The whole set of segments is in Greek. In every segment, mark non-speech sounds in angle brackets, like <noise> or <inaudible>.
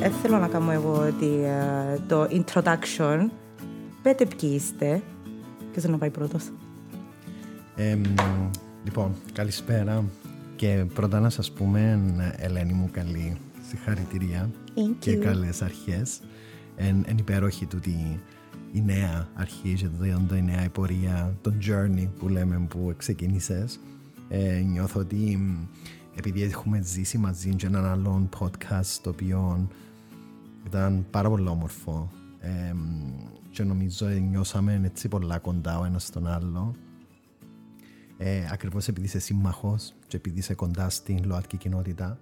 δεν θέλω να κάνω εγώ ε, το introduction. Πέτε ποιοι είστε. Ποιος να πάει πρώτος. λοιπόν, καλησπέρα. Και πρώτα να σας πούμε, Ελένη μου, καλή συγχαρητήρια και καλές αρχές. Εν, εν υπέροχη τούτη η νέα αρχή και το, η νέα πορεία, το journey που λέμε που ξεκίνησες. Ε, νιώθω ότι επειδή έχουμε ζήσει μαζί και έναν άλλον podcast το οποίο ήταν πάρα πολύ όμορφο. Ε, και νομίζω νιώσαμε έτσι πολλά κοντά ο ένας στον άλλο. Ε, ακριβώς επειδή είσαι σύμμαχος και επειδή είσαι κοντά στην ΛΟΑΤΚΙ κοινότητα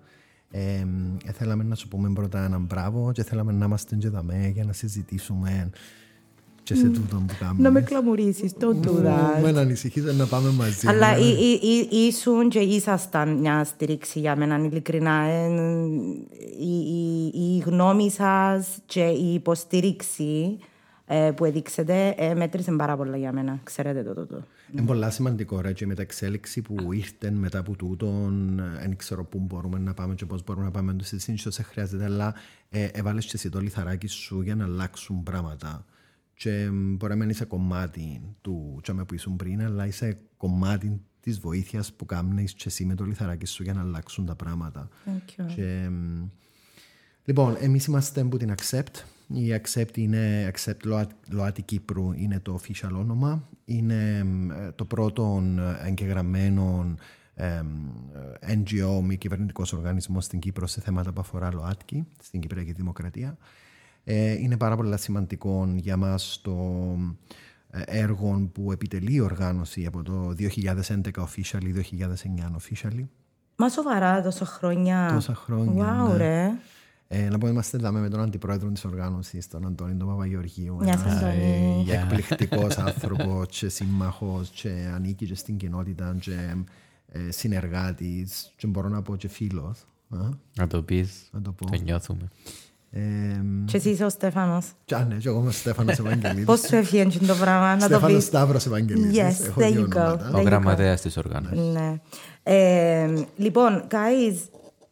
ε, θέλαμε να σου πούμε πρώτα έναν μπράβο και θέλαμε να είμαστε και δαμέ για να συζητήσουμε και σε τούτο που κάνουμε. Να με κλαμουρίσεις, don't do that. Με να ανησυχείς να πάμε μαζί. Αλλά ήσουν και ήσασταν μια στήριξη για μένα, ειλικρινά. Η γνώμη σας και η υποστήριξη ε, που έδειξετε ε, μέτρησε πάρα πολλά για μένα. Ξέρετε το τούτο. Είναι πολύ σημαντικό ρε, και με τα εξέλιξη που ήρθε μετά από τούτον, δεν ξέρω πού μπορούμε να πάμε και πώς μπορούμε να πάμε. Δεν σε χρειάζεται, αλλά ε, έβαλες και εσύ το λιθαράκι σου για να αλλάξουν πράγματα και μπορεί να μην είσαι κομμάτι του τσάμε που ήσουν πριν, αλλά είσαι κομμάτι της βοήθειας που κάνει και εσύ με το λιθαράκι σου για να αλλάξουν τα πράγματα. Και, λοιπόν, εμείς είμαστε από την Accept. Η Accept είναι Accept ΛΟΑΤΗ Κύπρου, είναι το official όνομα. Είναι το πρώτο εγγεγραμμένο NGO, μη κυβερνητικός οργανισμός στην Κύπρο σε θέματα που αφορά ΛΟΑΤΚΙ, στην Κυπριακή Δημοκρατία. Ε, είναι πάρα πολύ σημαντικό για μας το ε, έργο που επιτελεί η οργάνωση από το 2011 officially, 2009 officially. Μα σοβαρά τόσα χρόνια. Τόσα χρόνια. Wow, ναι. ρε. Ε, να πω, είμαστε εδώ με τον αντιπρόεδρο της οργάνωσης, τον Αντώνη τον Παπαγεωργίου. Γεια σας, Αντώνη. Ε, εκπληκτικός <laughs> άνθρωπος και σύμμαχος και ανήκει και στην κοινότητα και ε, συνεργάτης. Και μπορώ να πω και φίλος. Να το πεις. Το νιώθουμε. Και εσύ είσαι ο Στέφανος. Και ναι, και εγώ είμαι ο Στέφανος Ευαγγελίδης. <laughs> Πώς σου έφυγε το πράγμα, να το πεις; Στέφανος Σταύρος Ευαγγελίδης. Yes, there you go. Ο γραμματέας της οργάνωσης. Ναι. Λοιπόν, guys,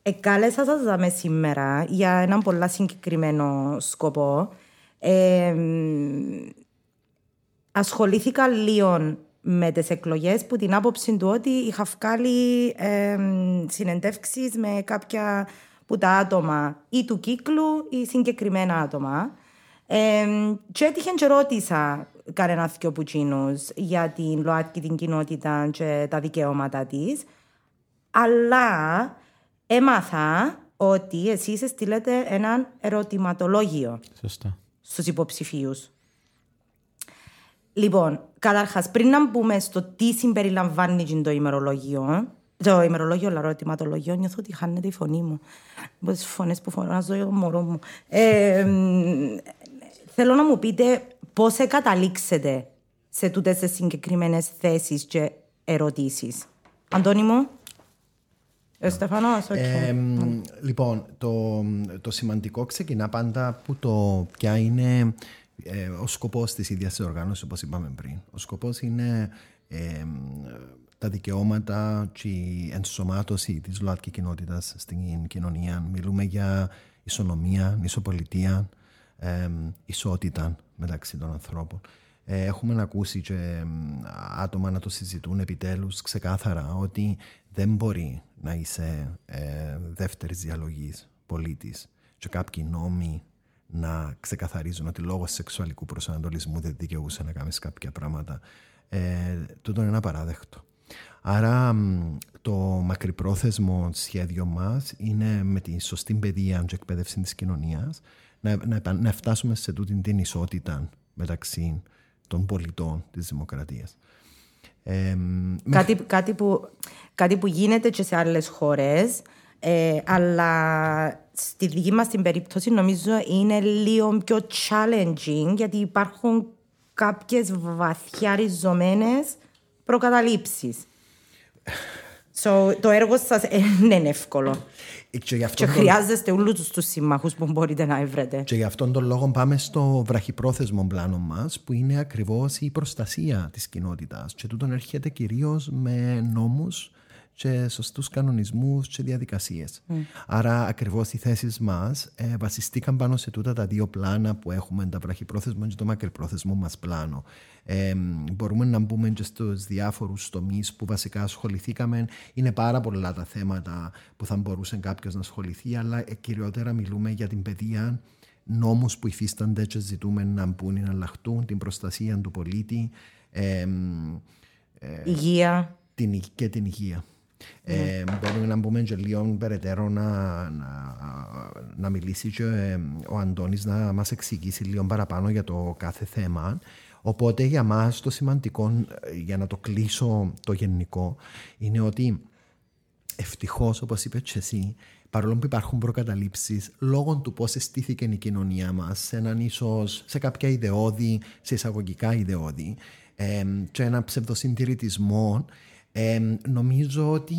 εκάλεσα σας δάμε σήμερα για έναν πολλά συγκεκριμένο σκοπό. ασχολήθηκα λίγο με τις εκλογές που την άποψη του ότι είχα βγάλει ε, συνεντεύξεις με κάποια που τα άτομα ή του κύκλου ή συγκεκριμένα άτομα. Ε, και έτυχε και ρώτησα κανένα δυο πουτσίνους για την ΛΟΑΤΚΙ την κοινότητα και τα δικαιώματα της. Αλλά έμαθα ότι εσείς στείλετε έναν ερωτηματολόγιο Σωστά. στους υποψηφίους. Λοιπόν, καταρχάς, πριν να μπούμε στο τι συμπεριλαμβάνει το ημερολόγιο, το ημερολόγιο, αλλά ερωτηματολόγιο, νιώθω ότι χάνεται η φωνή μου. Από τις φωνές που φωνάζω το μωρό μου. Ε, θέλω να μου πείτε πώς καταλήξετε σε τούτες τις συγκεκριμένες θέσεις και ερωτήσεις. Αντώνη μου. Ε, Στεφανός, okay. λοιπόν, το, το σημαντικό ξεκινά πάντα από το ποια είναι ε, ο σκοπός της ίδιας της οργάνωσης, όπως είπαμε πριν. Ο σκοπός είναι τα δικαιώματα και η ενσωμάτωση της ΛΟΑΤΚΙ κοινότητας στην κοινωνία. Μιλούμε για ισονομία, ισοπολιτεία, ε, ισότητα μεταξύ των ανθρώπων. Ε, έχουμε ακούσει και άτομα να το συζητούν επιτέλους ξεκάθαρα ότι δεν μπορεί να είσαι ε, δεύτερης διαλογής πολίτης και κάποιοι νόμοι να ξεκαθαρίζουν ότι λόγω σεξουαλικού προσανατολισμού δεν δικαιούσε να κάνεις κάποια πράγματα. Ε, τούτο είναι απαράδεκτο. Άρα το μακρυπρόθεσμο σχέδιο μας είναι με τη σωστή παιδεία και εκπαίδευση της κοινωνίας να, να, να φτάσουμε σε τούτη την ισότητα μεταξύ των πολιτών της δημοκρατίας. Ε, κάτι, κάτι, που, κάτι που γίνεται και σε άλλες χώρες ε, αλλά στη δική μας την περίπτωση νομίζω είναι λίγο πιο challenging γιατί υπάρχουν κάποιες βαθιά ριζωμένες προκαταλήψεις. So, το έργο σας δεν είναι εύκολο. Και, και χρειάζεστε όλους τους συμμάχους που μπορείτε να βρείτε. Και γι' αυτόν τον λόγο πάμε στο βραχυπρόθεσμο πλάνο μας, που είναι ακριβώς η προστασία της κοινότητας. Και τούτον έρχεται κυρίως με νόμους και σωστούς κανονισμούς και διαδικασίες. Άρα, ακριβώς οι θέσεις μας ε, βασιστήκαν πάνω σε τούτα τα δύο πλάνα που έχουμε, τα βραχυπρόθεσμο και το μακρυπρόθεσμο μας πλάνο. Ε, μπορούμε να μπούμε και στους διάφορους τομείς που βασικά ασχοληθήκαμε. Είναι πάρα πολλά τα θέματα που θα μπορούσε κάποιος να ασχοληθεί, αλλά ε, κυριότερα μιλούμε για την παιδεία, νόμους που υφίστανται και ζητούμε να μπουν ή να αλλάχτούν, την προστασία του πολίτη. Ε, ε, υγεία. Την, και την υγεία. Ε, μπορούμε να μπούμε και λίγο περαιτέρω να, να, να μιλήσει και ε, ο Αντώνης να μας εξηγήσει λίγο παραπάνω για το κάθε θέμα. Οπότε για μας το σημαντικό, ε, για να το κλείσω το γενικό, είναι ότι ευτυχώς όπως είπες και εσύ, παρόλο που υπάρχουν προκαταλήψεις λόγω του πώς αισθήθηκε η κοινωνία μας σε έναν ίσως σε κάποια ιδεώδη, σε εισαγωγικά ιδεώδη, ε, και ένα ψευδοσυντηρητισμό, ε, νομίζω ότι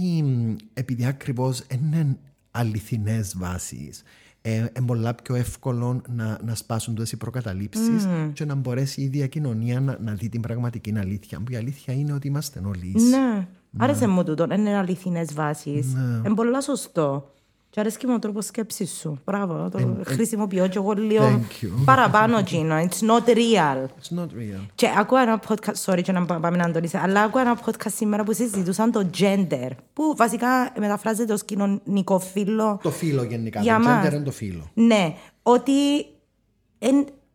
επειδή ακριβώς είναι αληθινές βάσεις, ε, είναι πολλά πιο εύκολο να, να σπάσουν τόσε οι προκαταλήψεις mm. και να μπορέσει η ίδια κοινωνία να, να δει την πραγματική αλήθεια. Που η αλήθεια είναι ότι είμαστε όλοι ίσοι. Ναι. ναι. Άρεσε μου τούτο. Είναι αληθινές βάσεις. Ναι. Είναι πολύ σωστό. Και αρέσει μου ο τρόπο σκέψη σου. Μπράβο, το and, χρησιμοποιώ και εγώ λίγο παραπάνω εκείνο. It's not real. It's not real. Και ακούω ένα podcast, sorry, και να πάμε να αντωνίσαι, αλλά ακούω ένα podcast σήμερα που συζητούσαν το gender, που βασικά μεταφράζεται ως κοινωνικό φύλλο. Το φύλλο γενικά, το gender είναι το φύλλο. Ναι, ότι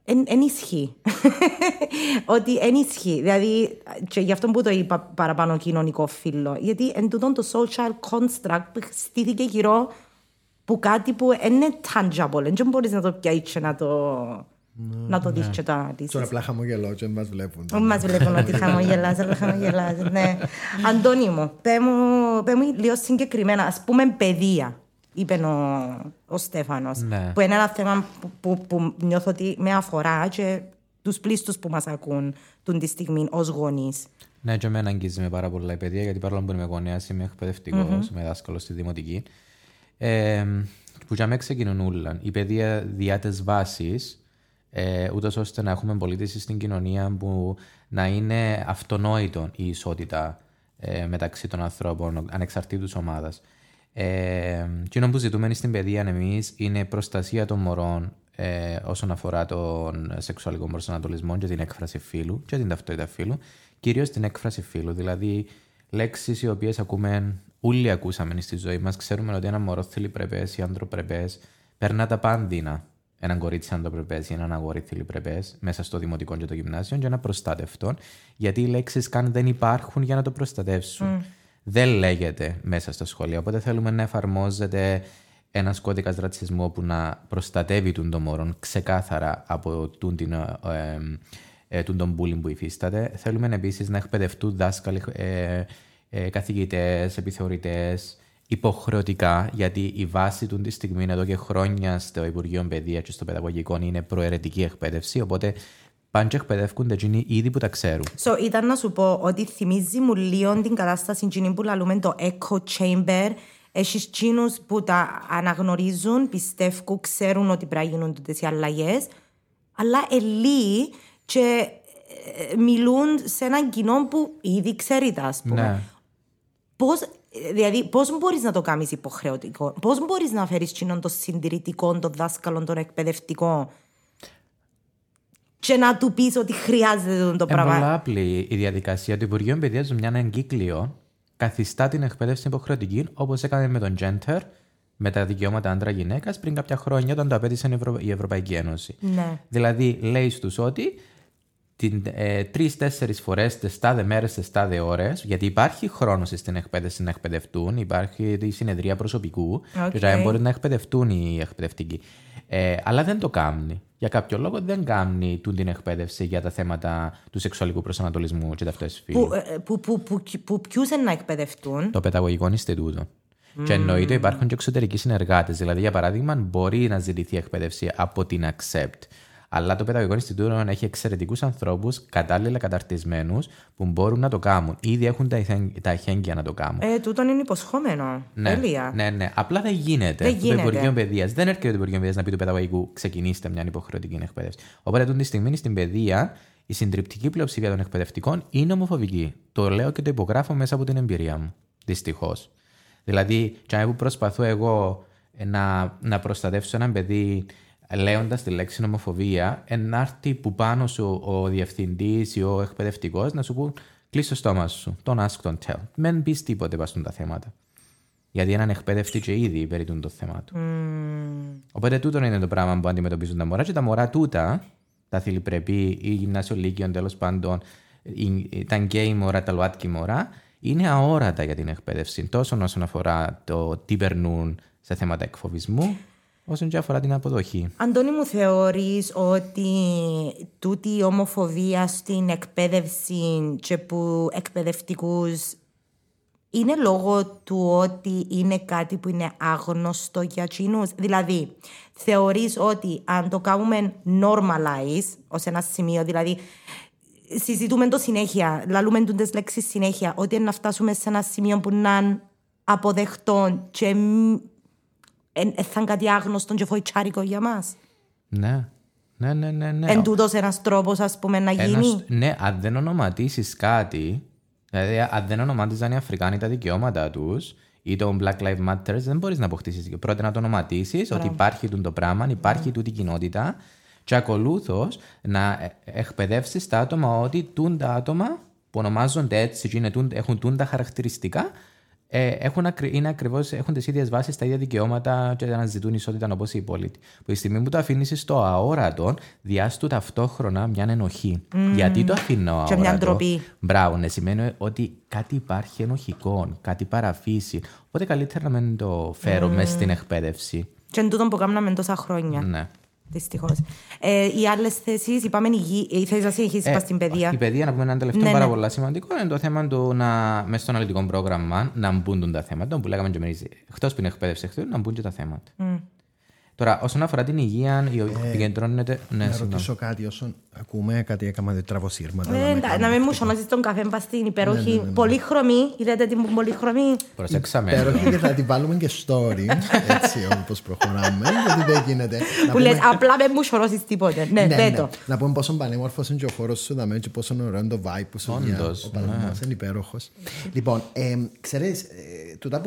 εν ισχύει. ότι εν ισχύει. Δηλαδή, και γι' αυτό που το είπα παραπάνω κοινωνικό φύλλο. Γιατί εν τούτον το social construct που στήθηκε γύρω που κάτι που είναι tangible. Δεν μπορείς να το πιάσεις να το... Να το δεις και το αναλύσεις. Τώρα απλά χαμογελώ και μας βλέπουν. Μας βλέπουν ότι χαμογελάς, αλλά χαμογελάς, ναι. Αντώνη μου, πέ μου λίγο συγκεκριμένα, ας πούμε παιδεία, είπε ο, ο Στέφανος, ναι. που είναι ένα θέμα που, που, που νιώθω ότι με αφορά και τους πλήστους που μας ακούν τον τη στιγμή ως γονείς. Ναι, και εμένα αγγίζει με πάρα πολλά η παιδεία, γιατί παρόλο που είμαι γονέας, είμαι εκπαιδευτικός, mm-hmm. είμαι δάσκαλος στη δημοτική. Ε, που για μένα ξεκινούν όλα. Η παιδεία διά τις βάσεις, ε, ούτως ώστε να έχουμε πολίτες στην κοινωνία που να είναι αυτονόητο η ισότητα ε, μεταξύ των ανθρώπων, ανεξαρτήτως ομάδας. Ε, και που ζητούμε στην παιδεία εμείς είναι προστασία των μωρών ε, όσον αφορά τον σεξουαλικό προσανατολισμό και την έκφραση φύλου και την ταυτότητα φύλου, κυρίως την έκφραση φύλου. Δηλαδή, λέξεις οι οποίες ακούμε Όλοι ακούσαμε στη ζωή μας, ξέρουμε ότι ένα μωρό θηλυπρεπέ ή ανθρωπρεπές περνά τα πάντινα. Έναν κορίτσι ανθρωπρεπές ή έναν αγόρι θηλυπρεπέ μέσα στο δημοτικό και το γυμνάσιο για να προστατευτούν, γιατί οι λέξεις καν δεν υπάρχουν για να το προστατεύσουν. Mm. Δεν λέγεται μέσα στο σχολείο. Οπότε θέλουμε να εφαρμόζεται ένας κώδικας ρατσισμού που να προστατεύει τον το μωρό ξεκάθαρα από τον, την, ε, ε, ε, τον bullying που υφίσταται. Θέλουμε επίσης να εκπαιδευτούν δάσκαλοι. Ε, ε, καθηγητές, επιθεωρητές, υποχρεωτικά, γιατί η βάση του της στιγμή εδώ και χρόνια στο Υπουργείο Παιδείας και στο Παιδαγωγικό είναι προαιρετική εκπαίδευση. Οπότε πάνε και εκπαιδεύκονται εκείνοι ήδη που τα ξέρουν. So, ήταν να σου πω ότι θυμίζει μου λίγο την κατάσταση εκείνη που λαλούμε το echo chamber. Έχει τσίνου που τα αναγνωρίζουν, πιστεύουν, ξέρουν ότι πρέπει να γίνουν οι αλλαγές, αλλά ελί και ε, μιλούν σε έναν κοινό που ήδη ξέρει τα, ας πούμε. Ναι. Πώς, δηλαδή, πώς μπορείς να το κάνεις υποχρεωτικό, πώς μπορείς να φέρεις κοινών το συντηρητικό, των δάσκαλων, των εκπαιδευτικών και να του πεις ότι χρειάζεται το πράγμα. Είναι πολύ απλή η διαδικασία του Υπουργείου Παιδείας με ένα εγκύκλιο καθιστά την εκπαίδευση υποχρεωτική όπως έκανε με τον Genter, με τα δικαιώματα άντρα-γυναίκας πριν κάποια χρόνια όταν το απέτησε η Ευρωπαϊκή Ένωση. Ναι. Δηλαδή, λέει στους ότι ε, τρει-τέσσερι φορές τις τάδε μέρες, τις τάδε ώρες, γιατί υπάρχει χρόνος στην εκπαίδευση να εκπαιδευτούν, υπάρχει η συνεδρία προσωπικού, okay. και μπορεί να εκπαιδευτούν οι εκπαιδευτικοί. Ε, αλλά δεν το κάνει. Για κάποιο λόγο δεν κάνει την εκπαίδευση για τα θέματα του σεξουαλικού προσανατολισμού και ταυτότητα φύλου. Που, ε, που, που, που, που ποιους να εκπαιδευτούν; Το Παιδαγωγικό Ινστιτούτο. Mm. Και εννοείται υπάρχουν και εξωτερικοί συνεργάτες. Δηλαδή, για παράδειγμα, μπορεί να ζητηθεί εκπαίδευση από την Accept αλλά το Παιδαγωγικό Ινστιτούτο έχει εξαιρετικούς ανθρώπους, κατάλληλα καταρτισμένους, που μπορούν να το κάνουν. Ήδη έχουν τα εχέγγυα να το κάνουν. Ε, τούτον είναι υποσχόμενο. Ναι, ναι, ναι. Απλά δεν γίνεται. Δεν γίνεται. Το Υπουργείο Παιδείας δεν έρχεται το Υπουργείο Παιδείας να πει του Παιδαγωγικού ξεκινήστε μια υποχρεωτική εκπαίδευση. Οπότε, αυτή τη στιγμή στην παιδεία η συντριπτική πλειοψηφία των εκπαιδευτικών είναι ομοφοβική. Το λέω και το υπογράφω μέσα από την εμπειρία μου. Δυστυχώς. Δηλαδή, και που προσπαθώ εγώ να, να προστατεύσω έναν παιδί λέγοντα τη λέξη νομοφοβία, ενάρτη που πάνω σου ο διευθυντής ή ο εκπαιδευτικός να σου πούν κλείσει το στόμα σου. Τον ask, don't tell. Μην πεις τίποτε πα τα θέματα. Γιατί έναν εκπαιδευτή και ήδη περί το θέμα του. Mm. Οπότε τούτο είναι το πράγμα που αντιμετωπίζουν τα μωρά και τα μωρά τούτα, τα θηλυπρεπή ή γυμνάσιο λύκειο τέλος πάντων, τα γκέι μωρά, τα λουάτκι μωρά, είναι αόρατα για την εκπαίδευση. Τόσο όσον αφορά το τι περνούν σε θέματα εκφοβισμού, όσο και αφορά την αποδοχή. Αντώνη μου θεωρείς ότι τούτη η ομοφοβία στην εκπαίδευση και που εκπαιδευτικούς είναι λόγω του ότι είναι κάτι που είναι άγνωστο για εκείνους; Δηλαδή, θεωρείς ότι αν το κάνουμε normalize ως ένα σημείο, δηλαδή συζητούμε το συνέχεια, λαλούμε τις λέξεις συνέχεια, ότι να φτάσουμε σε ένα σημείο που να είναι αποδεχτό και θα είναι κάτι άγνωστο και φοητσάρικο για μας. Ναι. Ναι, ναι, ναι, ναι. Εν τούτος ένας τρόπος, ας πούμε, να γίνει. Ένας, ναι, αν δεν ονοματίσεις κάτι, δηλαδή αν δεν ονοματίζαν οι Αφρικάνοι τα δικαιώματα τους ή το Black Lives Matter, δεν μπορείς να αποκτήσεις. Πρώτα να το ονοματίσεις, ότι υπάρχει το πράγμα, υπάρχει τούτη κοινότητα και ακολούθως να εκπαιδεύσεις τα άτομα ότι τούν τα άτομα που ονομάζονται έτσι και έχουν τούν τα χαρακτηριστικά ε, έχουν, είναι ακριβώς, έχουν τις ίδιες βάσεις, τα ίδια δικαιώματα και αναζητούν ισότητα όπως οι υπόλοιποι. Που τη στιγμή που το αφήνεις στο αόρατο, διάστου ταυτόχρονα μια ενοχή. Mm. Γιατί το αφήνω αόρατο. Και μια ντροπή. Μπράβο, ναι, σημαίνει ότι κάτι υπάρχει ενοχικό, κάτι παραφύσει. Οπότε καλύτερα να μην το φέρω mm. μέσα στην εκπαίδευση. Και εν τούτο που κάναμε τόσα χρόνια. Ναι. Δυστυχώς. Ε, οι άλλες θέσεις, είπαμε, η θέση να συνεχίσει ε, στην παιδεία. Η παιδεία, να πούμε ένα τελευταίο ναι, πάρα ναι. πολύ σημαντικό, είναι το θέμα του να μέσα στο αναλυτικό πρόγραμμα να μπουν τα θέματα, που λέγαμε και εμείς, εκτός που είναι εκπαίδευση να μπουν και τα θέματα. Mm. Τώρα, όσον αφορά την υγεία, η οποία επικεντρώνεται. Ναι, να ρωτήσω κάτι, όσον ακούμε κάτι, έκανα δύο τραβοσύρματα. Ε, να μην μου σωνάζει τον καφέ μπα στην υπέροχη ναι, ναι, ναι, πολύχρωμη. Είδατε την πολύχρωμη; Προσέξαμε. Υπέροχη και θα την βάλουμε και story. Έτσι όπως προχωράμε. Γιατί δεν γίνεται. Που λες, απλά δεν μου σωνάζει τίποτε. Ναι, ναι, ναι. Να πούμε πόσο πανέμορφος είναι και ο χώρος σου δαμέ και πόσο ωραίο είναι το vibe που σου βγαίνει. Ο Παλαιμά είναι υπέροχος. Λοιπόν, ξέρεις, τούτο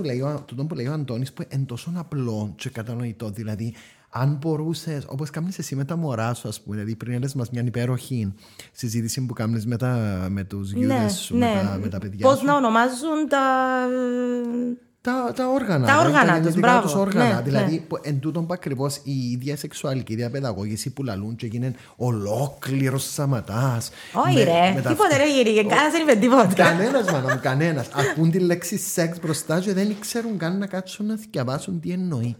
που λέει ο Αντώνης που είναι τόσο απλό και κατανοητό. Δηλαδή, αν μπορούσες, όπως κάνει εσύ με τα μωρά σου, ας πούμε, δηλαδή πριν έλες μας μια υπέροχη συζήτηση που κάνει με, με τους γιούδες ναι, σου, ναι. Με, τα, με τα παιδιά. Πώς να ονομάζουν τα. Τα, τα όργανα. Τα όργανα τους, μπράβο. Τους όργανα. Ναι, δηλαδή, ναι. εν τούτον ακριβώς η ίδια σεξουαλική διαπαιδαγώγηση που λαλούν και γίνουν ολόκληρος σαματάς. Όχι, ρε. Τίποτε ρε, γύρι. Κανένας δεν είπε τίποτα. Κανένας, μάνα κανένας. Ακούν τη λέξη σεξ μπροστά και δεν ξέρουν καν να κάτσουν να διαβάσουν τι εννοεί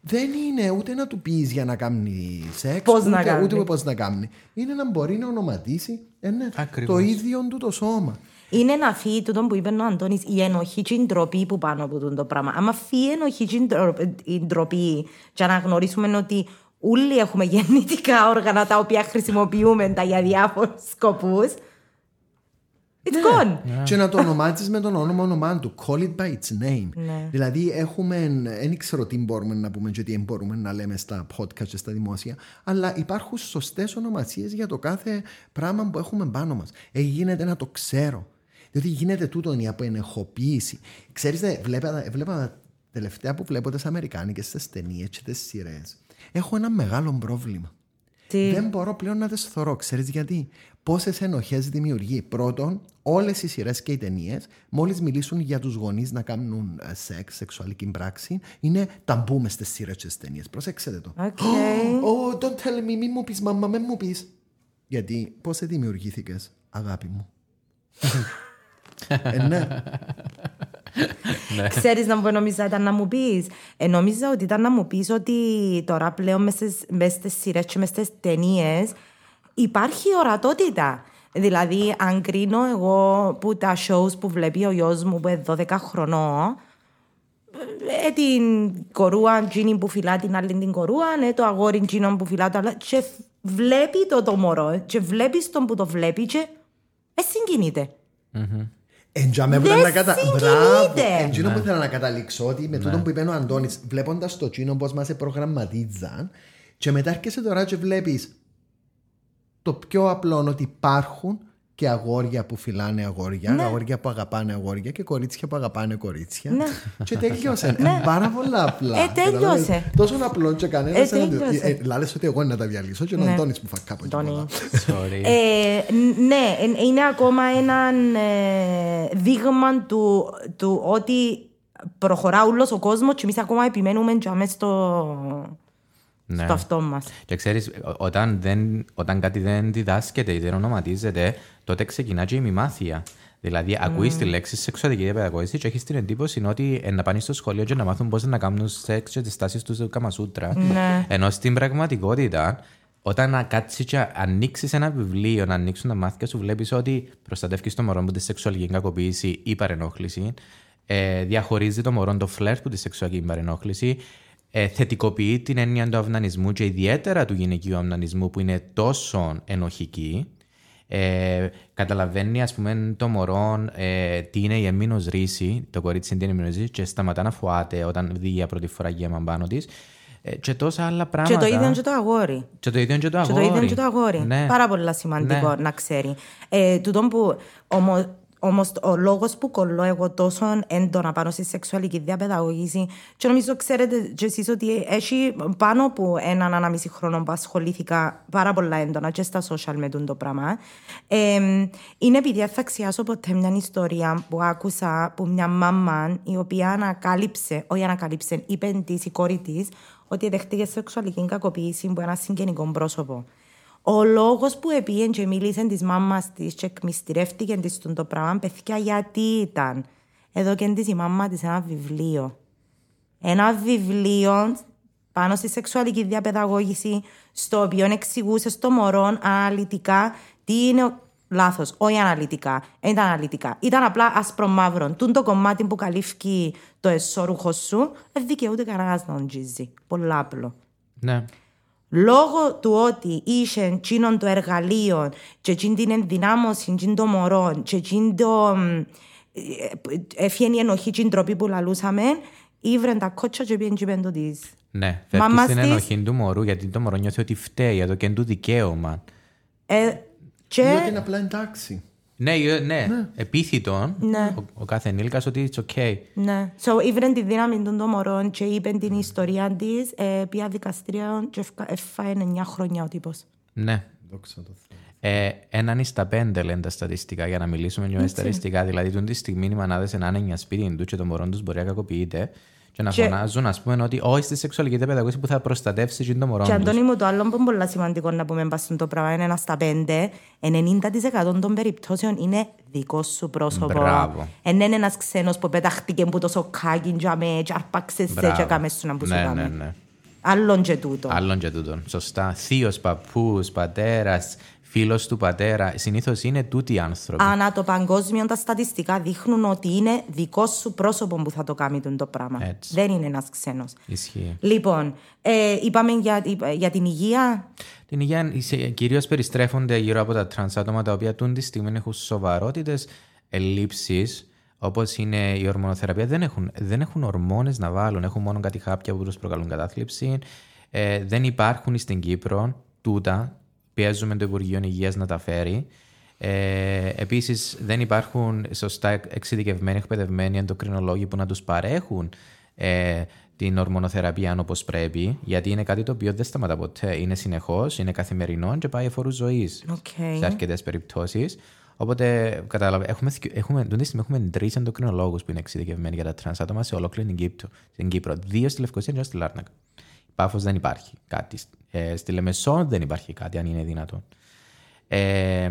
δεν είναι ούτε να του πεις για να κάνει σεξ, πώς ούτε, να κάνει. ούτε πώς να κάνει. Είναι να μπορεί να ονοματίσει ε, ναι, το ίδιο του το σώμα. Είναι να φύγει τούτο που είπε ο Αντώνης, η ενοχή και η ντροπή που πάνω από το πράγμα. Αν φύγει η ενοχή και η ντροπή, και να γνωρίσουμε ότι όλοι έχουμε γεννητικά όργανα τα οποία χρησιμοποιούμε τα για διάφορους σκοπούς, It's ναι. gone. Ναι. Και να το ονομάζεις με τον όνομα όνομά του. Call it by its name. Ναι. Δηλαδή, έχουμε. Δεν ξέρω τι μπορούμε να πούμε και τι μπορούμε να λέμε στα podcast και στα δημόσια, αλλά υπάρχουν σωστές ονομασίες για το κάθε πράγμα που έχουμε πάνω μας. Ε, γίνεται να το ξέρω. Διότι γίνεται τούτο η αποενεχοποίηση. Ξέρετε, βλέπα, βλέπα τελευταία που βλέπω τις Αμερικάνικες ταινίες και τις σειρές. Έχω ένα μεγάλο πρόβλημα. Τι; Δεν μπορώ πλέον να τις θωρώ. Ξέρεις γιατί; Πόσες ενοχές δημιουργεί; Πρώτον, όλες οι σειρές και οι ταινίες, μόλις μιλήσουν για τους γονείς να κάνουν ε, σεξ, σεξουαλική πράξη, είναι ταμπού μες στις σειρές και ταινίες. Προσέξτε το. Okay. <gasps> Oh, don't tell me, μην μου πεις, μαμά, μην μου πεις. Γιατί πώς δημιουργήθηκες, αγάπη μου; ε, ναι. ναι. Ξέρεις να μου νομίζα ήταν να μου πεις. Ε, νόμιζα ότι ήταν να μου πεις ότι τώρα πλέον μέσα στις σειρές και μέσα στις ταινίες υπάρχει ορατότητα. Δηλαδή, αν κρίνω εγώ που τα shows που βλέπει ο γιος μου που είναι 12 χρονών, ε, την κορούα τζίνι που φυλά την άλλη την κορούα, ε, το αγόρι τζίνι που φυλά το άλλο. Και βλέπει το το μωρό, και βλέπεις τον που το βλέπει, και ε, συγκινείται. Mm-hmm. Εντζάμε που να κατα... Μπράβο. Εντζίνο που ναι. ήθελα να καταλήξω ότι με τούτο ναι. που είπε ο Αντώνης βλέποντας το τσίνο πώς μας προγραμματίζαν και μετά έρχεσαι τώρα και βλέπεις το πιο απλό ότι υπάρχουν και αγόρια που φυλάνε αγόρια, αγόρια που αγαπάνε αγόρια και κορίτσια που αγαπάνε κορίτσια. Ναι. Και τελειώσε. Ε, πάρα πολλά απλά. Ε, τελειώσε. Τόσο απλό και κανένας. Ε, τελειώσε. Ε, Λάλες ότι εγώ να τα διαλύσω και ο Ναι. Αντώνη που θα κάπου εκεί Αντώνη. πολλά. Sorry. Ε, ναι, ε, είναι ακόμα ένα ε, δείγμα του, του ότι προχωρά όλος ο κόσμος και εμείς ακόμα επιμένουμε και μέσα στο, Ναι. στο αυτό μας. Και ξέρεις, ο- όταν, δεν, όταν κάτι δεν διδάσκεται ή δεν ονοματίζεται, τότε ξεκινά και η μημάθεια. Δηλαδή, ακούεις τη λέξη σεξουαλική διαπαιδαγώγηση και έχεις την εντύπωση ότι ε, να πάνε στο σχολείο και να μάθουν πώς να κάνουν σεξ και τις τάσεις του Καμασούτρα. Ναι. Ενώ στην πραγματικότητα, όταν να κάτσεις και ανοίξεις ένα βιβλίο, να ανοίξουν τα μάτια σου, βλέπεις ότι προστατεύει το μωρό από τη σεξουαλική κακοποίηση ή παρενόχληση, ε, διαχωρίζει το μωρό το φλερ που τη σεξουαλική παρενόχληση, ε, θετικοποιεί την έννοια του αυνανισμού και ιδιαίτερα του γυναικείου αυνανισμού που είναι τόσο ενοχική. Ε, καταλαβαίνει, ας πούμε, το μωρό ε, τι είναι η εμμήνος ρίση, το κορίτσι τι είναι η εμμήνος ρίση και σταματά να φοάται όταν δει για πρώτη φορά γέμα πάνω της. Ε, και τόσα άλλα Και πράγματα. το ίδιο είναι και το αγόρι. Και το ίδιο είναι και το Και το αγόρι. ίδιο είναι και το αγόρι. Ναι. Πάρα πολύ σημαντικό Ναι. να ξέρει. Ε, τούτον που όμως, όμως ο λόγος που κολλώ εγώ τόσο έντονα πάνω στη σεξουαλική διαπαιδαγώγηση και νομίζω ξέρετε και εσείς ότι έχει πάνω από έναν ανάμιση χρόνο που ασχολήθηκα πάρα πολλά έντονα και στα social με τούτο το πράγμα ε, είναι επειδή θα αξιάσω ποτέ μια ιστορία που άκουσα από μια μαμά η οποία ανακάλυψε, όχι ανακάλυψε, είπε της η κόρη της ότι δεχτήκε σεξουαλική κακοποίηση από ένα συγγενικό πρόσωπο. Ο λόγος που επήγεν και μίλησε της μάμας της και εκμυστηρεύτηκε της στον το πράγμα, παιδιά, γιατί ήταν. Εδώ και της η μάμα της ένα βιβλίο. Ένα βιβλίο πάνω στη σεξουαλική διαπαιδαγώγηση, στο οποίο εξηγούσε στο μωρό αναλυτικά τι είναι λάθος. Όχι αναλυτικά. Δεν ήταν αναλυτικά. Ήταν απλά άσπρο-μαύρο. Τούν το κομμάτι που καλύφει το εσώρουχο σου, δεν δικαιούται κανένας να οντζίζει. Πολύ απλό. Ναι. Λόγω του ότι είχε εκείνον το εργαλείο και εκείνη την ενδυνάμωση, εκείνον το μωρό και εκείνον το... Έφυγε η ενοχή, εκείνη τροπή που λαλούσαμε, ήβρεν τα κότσια και πήγαινε και είπεν το της. Ναι, Μαμάς φεύγει στην της- ενοχή του μωρού γιατί το μωρό νιώθει ότι φταίει εδώ και είναι του δικαίωμα. Ε, Ή ότι και είναι απλά εντάξει. Ναι, ε, ναι, επίθυτον Ναι. ο, ο κάθε ενήλικας ότι it's okay. ναι. So, ήβρεν τη δύναμη των το μωρών και είπε την ιστορία της, ε, πια δικαστήριο και ευκα- έφαε 9 χρόνια ο τύπος. Ναι. Δόξα τω Θεώ. Ε, έναν εις τα πέντε λένε τα στατιστικά για να μιλήσουμε πιο με στατιστικά. Δηλαδή, τούτη τη στιγμή οι μανάδες να είναι για σπίτι του και το μωρό τους μπορεί να κακοποιείται και να Και- φωνάζουν, ας πούμε, ότι όχι στη σεξουαλική διαπαιδαγώγηση που θα προστατεύσεις και το μωρό Και τους. Αντώνη μου, το άλλο που είναι πολύ σημαντικό να πούμε πας στο πράγμα είναι ένα στα πέντε. 90% των περιπτώσεων είναι δικό σου πρόσωπο. Μπράβο. Εν είναι ένας ξένος που πεταχτήκε που το σοκάκι και με και αρπάξε σε Μπράβο. και κάμε σου να που σου Ναι, κάμε. ναι, ναι. Άλλον και τούτο. Άλλον και τούτον. Σωστά. Θείος, παππούς, πατέρας, φίλος του πατέρα. Συνήθως είναι τούτοι οι άνθρωποι. Ανά το παγκόσμιο τα στατιστικά δείχνουν ότι είναι δικό σου πρόσωπο που θα το κάνει το πράγμα. Έτσι. Δεν είναι ένας ξένος. Ισχύει. Λοιπόν, ε, είπαμε για, για την υγεία. Την υγεία κυρίως περιστρέφονται γύρω από τα τρανς άτομα τα οποία τούντη στιγμή έχουν σοβαρότατες ελλείψεις, όπως είναι η ορμονοθεραπεία. Δεν έχουν, δεν έχουν ορμόνες να βάλουν, έχουν μόνο κάτι χάπια που τους προκαλούν κατάθλιψη. Ε, δεν υπάρχουν στην Κύπρο τούτα. Πιέζουμε το Υπουργείο Υγείας να τα φέρει. Ε, Επίσης, δεν υπάρχουν σωστά εξειδικευμένοι, εκπαιδευμένοι ενδοκρινολόγοι που να τους παρέχουν ε, την ορμονοθεραπεία όπως πρέπει, γιατί είναι κάτι το οποίο δεν σταματά ποτέ. Είναι συνεχώς, είναι καθημερινό και πάει εφ' όρου ζωής Οκ. σε αρκετές περιπτώσεις. Οπότε, κατάλαβε, έχουμε, θκυ- έχουμε, τούτη τη στιγμή έχουμε τρεις ενδοκρινολόγους που είναι εξειδικευμένοι για τα τρανς άτομα σε ολόκληρη την Κύπρο. Στην Κύπρο. Δύο στη Λευκοσία και ένα στη Λάρνακα. Πάφο δεν υπάρχει κάτι. Ε, στη Λεμεσό δεν υπάρχει κάτι, αν είναι δυνατόν. Ε,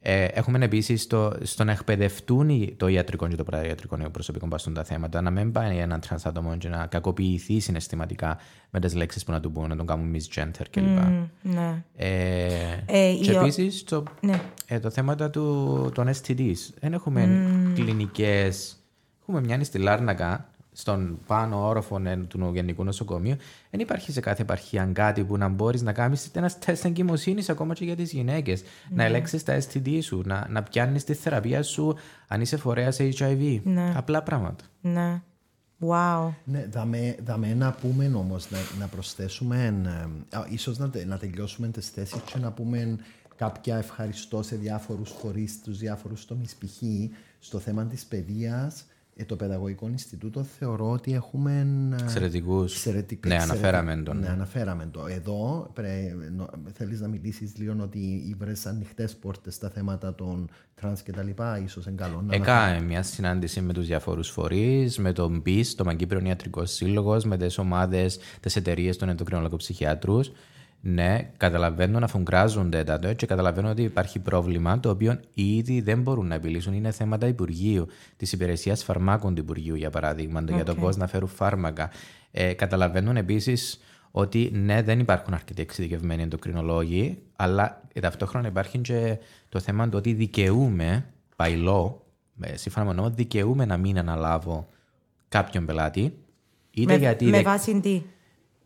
ε, έχουμε επίσης στο, στο να εκπαιδευτούν οι- το ιατρικό και το παραϊατρικό προσωπικό πάνω στα θέματα, να μην πάει ένα τρανς άτομο και να κακοποιηθεί συναισθηματικά με τις λέξεις που να του πούν, να τον κάνουν misgender κλπ. Ναι. Ε, Ε, και η ο- επίσης το, Ναι. ε, το θέμα του, των STDs. Δεν έχουμε κλινικές. Έχουμε μια στη Λάρνακα, στον πάνω όροφο ε, του Γενικού Νοσοκομείου. Δεν υπάρχει σε κάθε επαρχία κάτι που να μπορείς να κάνεις ένας τεστ εγκυμοσύνης ακόμα και για τις γυναίκες. Να ελέγξεις τα STD σου, να, να πιάνεις τη θεραπεία σου αν είσαι φορέας HIV. Απλά πράγματα. Ναι. Wow. Ναι, δαμε, δαμε να πούμε όμως, να, να προσθέσουμε, ε, α, ίσως να, τε- να τελειώσουμε τις θέσεις και να πούμε κάποια ευχαριστώ σε διάφορους φορείς, στους διάφορους τομείς. Π.χ. στο θέμα της παιδείας, ε, το Παιδαγωγικό Ινστιτούτο θεωρώ ότι έχουμε. Εξαιρετικούς. Ναι, αναφέραμε τον. Ναι, αναφέραμε το. Εδώ θέλεις να μιλήσεις λίγο ότι ήβρε ανοιχτές πόρτες στα θέματα των τρανς και τα λοιπά. ίσως εν καλό. Έκανα μια συνάντηση με τους διαφόρου φορείς, με τον BIS, το Μαγκύπριο Ιατρικός Σύλλογος, με τι ομάδες, τι εταιρείες των ενδοκρινολογοψυχιάτρου. Ναι, καταλαβαίνω να φουγκράζονται τα και καταλαβαίνω ότι υπάρχει πρόβλημα το οποίο ήδη δεν μπορούν να επιλύσουν. Είναι θέματα Υπουργείου, της υπηρεσίας φαρμάκων του Υπουργείου, για παράδειγμα, okay. για το πώς να φέρουν φάρμακα. Ε, καταλαβαίνουν επίσης ότι ναι, δεν υπάρχουν αρκετοί εξειδικευμένοι ενδοκρινολόγοι, αλλά ταυτόχρονα υπάρχει και το θέμα ότι δικαιούμαι, by law, ε, σύμφωνα με νόμο, δικαιούμαι να μην αναλάβω κάποιον πελάτη. Είτε με, γιατί με βάση τι;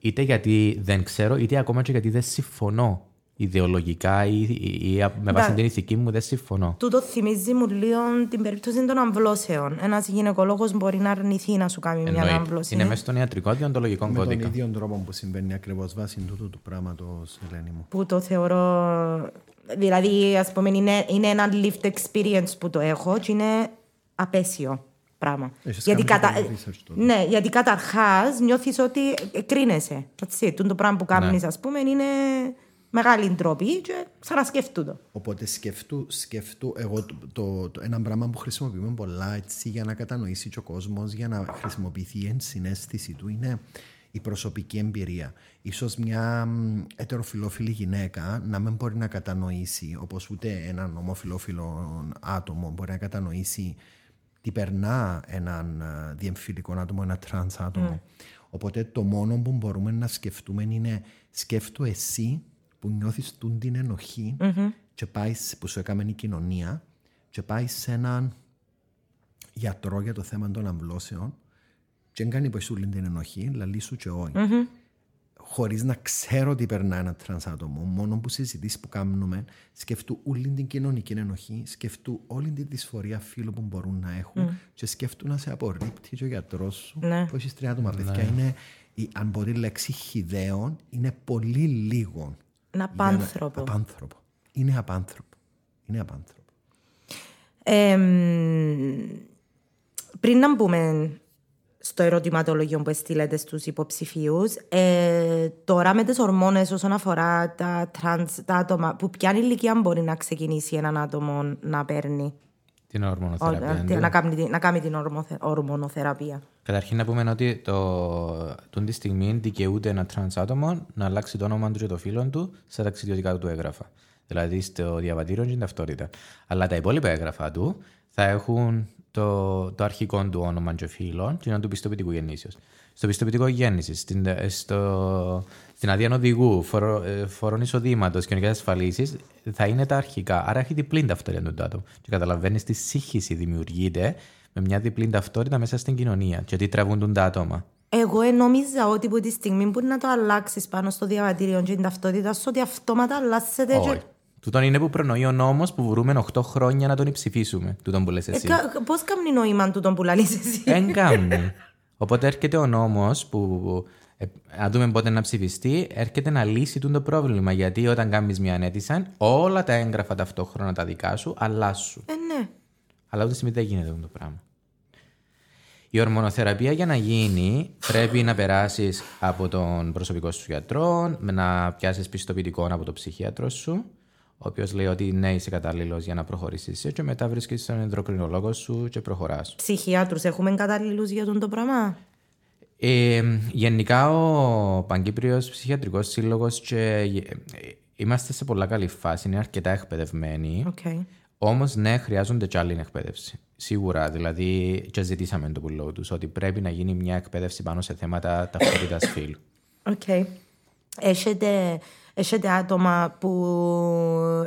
Είτε γιατί δεν ξέρω, είτε ακόμα και γιατί δεν συμφωνώ ιδεολογικά ή, ή, ή με βάση την ηθική μου δεν συμφωνώ. Τούτο θυμίζει μου λίγο την περίπτωση των αμβλώσεων. Ένας γυναικολόγος μπορεί να αρνηθεί να σου κάνει Εννοεί. μια αμβλώση. Είναι μέσα στον ιατρικό διοντολογικό κώδικα. Με τον ίδιο τρόπο που συμβαίνει ακριβώς βάσει τούτου του πράγματος, Ελένη μου. Που το θεωρώ. Δηλαδή, ας πούμε, είναι, είναι ένα lived experience που το έχω και είναι απέσιο πράγμα. γιατί, κατα... ναι, γιατί καταρχάς νιώθεις ότι κρίνεσαι. Έτσι, το πράγμα που κάνεις, ναι. ας πούμε, είναι μεγάλη ντροπή και ξανασκεφτούν το. Οπότε σκεφτού, σκεφτού εγώ το, το, το, ένα πράγμα που χρησιμοποιούμε πολλά έτσι για να κατανοήσει και ο κόσμος, για να χρησιμοποιηθεί η ενσυναίσθηση του είναι η προσωπική εμπειρία. Ίσως μια ετεροφυλόφιλη γυναίκα να μην μπορεί να κατανοήσει, όπως ούτε έναν ομοφυλόφιλο άτομο μπορεί να κατανοήσει τι περνά έναν ε, διεμφυλικό άτομο, ένα τρανς άτομο. Mm. Οπότε το μόνο που μπορούμε να σκεφτούμε είναι σκέφτου εσύ που νιώθεις τούντην ενοχή mm-hmm. και πάει, που σου έκαμε η κοινωνία και πάει σε έναν γιατρό για το θέμα των αμβλώσεων και δεν κάνει που σου την ενοχή, λαλή σου και όχι. Mm-hmm χωρίς να ξέρω τι περνά ένα τρανς άτομο, μόνο που συζητήσεις που κάνουμε, σκεφτού όλη την κοινωνική ενοχή, σκεφτού όλη τη δυσφορία φίλων που μπορούν να έχουν mm. και σκεφτού να σε απορρίπτει και ο γιατρός σου ναι. που έχεις τρία άτομα. Ναι. Παιδιά είναι, αν μπορεί η λέξη χιδαίων, είναι πολύ λίγο. Είναι απάνθρωπο. απάνθρωπο. Είναι απάνθρωπο. Είναι απάνθρωπο. Ε, πριν να μπούμε στο ερωτηματολόγιο που στείλετε στους υποψηφίους. Ε, τώρα με τις ορμόνες όσον αφορά τα, τρανς, τα άτομα, που ποια ηλικία μπορεί να ξεκινήσει έναν άτομο να παίρνει; Την ορμονοθεραπεία. Ο, να, κάνει, να κάνει την ορμονοθεραπεία. Καταρχήν να πούμε ότι το, τούντη στιγμή δικαιούται ένα τρανς άτομο να αλλάξει το όνομα του και το φύλο του στα ταξιδιωτικά του έγγραφα. Δηλαδή στο διαβατήριο και την ταυτότητα. Αλλά τα υπόλοιπα έγγραφα του θα έχουν το, το αρχικό του όνομα και φίλων και είναι του πιστοποιητικού γεννήσεως. Στο πιστοποιητικό γέννησης, στην, ε, στο, στην άδεια οδηγού, φορο, ε, φορών εισοδήματος, κοινωνικέ ασφαλίσεις, θα είναι τα αρχικά. Άρα έχει διπλή ταυτότητα του άτομου. Και καταλαβαίνεις τι σύγχυση δημιουργείται με μια διπλή ταυτότητα μέσα στην κοινωνία και τι τραβούν τα άτομα. Εγώ νόμιζα ότι από τη στιγμή που να το αλλάξεις πάνω στο διαβατήριο και την ταυτότητα σου, ότι αυτόματα αλλάσσεται. Όχι. Τούτον είναι που προνοεί ο νόμος που βρούμε 8 χρόνια να τον ψηφίσουμε. Τούτον που λες εσύ. Ε, Πώς κάνει νόημα τούτον που λαλείς εσύ; Δεν κάνει. Οπότε έρχεται ο νόμος που. Ε, να δούμε πότε να ψηφιστεί, έρχεται να λύσει το πρόβλημα. Γιατί όταν κάνεις μια ανέτηση, όλα τα έγγραφα ταυτόχρονα τα δικά σου αλλάσουν. Ε, ναι. Αλλά ούτε στιγμή δεν γίνεται αυτό το πράγμα. Η ορμονοθεραπεία για να γίνει πρέπει να περάσεις από τον προσωπικό σου γιατρό, να πιάσεις πιστοποιητικό από τον ψυχίατρο σου ο οποίο λέει ότι ναι, είσαι κατάλληλος για να προχωρήσεις και μετά βρίσκεις τον ενδοκρινολόγο σου και προχωράς. Ψυχιάτρους έχουμε κατάλληλους για τον το πράγμα; Ε, γενικά ο Παγκύπριος Ψυχιατρικός Σύλλογος και ε, είμαστε σε πολλά καλή φάση, είναι αρκετά εκπαιδευμένοι. Okay. Όμως, ναι, χρειάζονται κι άλλη εκπαίδευση. Σίγουρα, δηλαδή, και ζητήσαμε το πουλό τους ότι πρέπει να γίνει μια εκπαίδευση πάνω σε θέματα ταυτότητας <coughs> φύλου. Οκ. Okay. Έχετε Έχετε άτομα που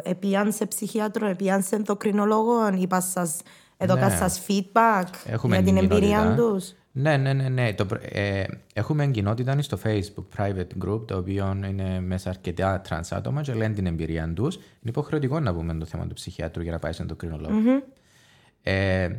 επήαν σε ψυχίατρο, επήαν σε ενδοκρινολόγο, είπα σας, εδώ ναι. σας feedback Έχουμε για την εμπειρία τους; Ναι, ναι, ναι. ναι. Το, ε, έχουμε κοινότητα στο Facebook, private group, το οποίο είναι μέσα αρκετά τρανς άτομα και λένε την εμπειρία τους. Είναι υποχρεωτικό να πούμε το θέμα του ψυχιάτρου για να πάει σε ενδοκρινολόγο. Mm-hmm. Ε,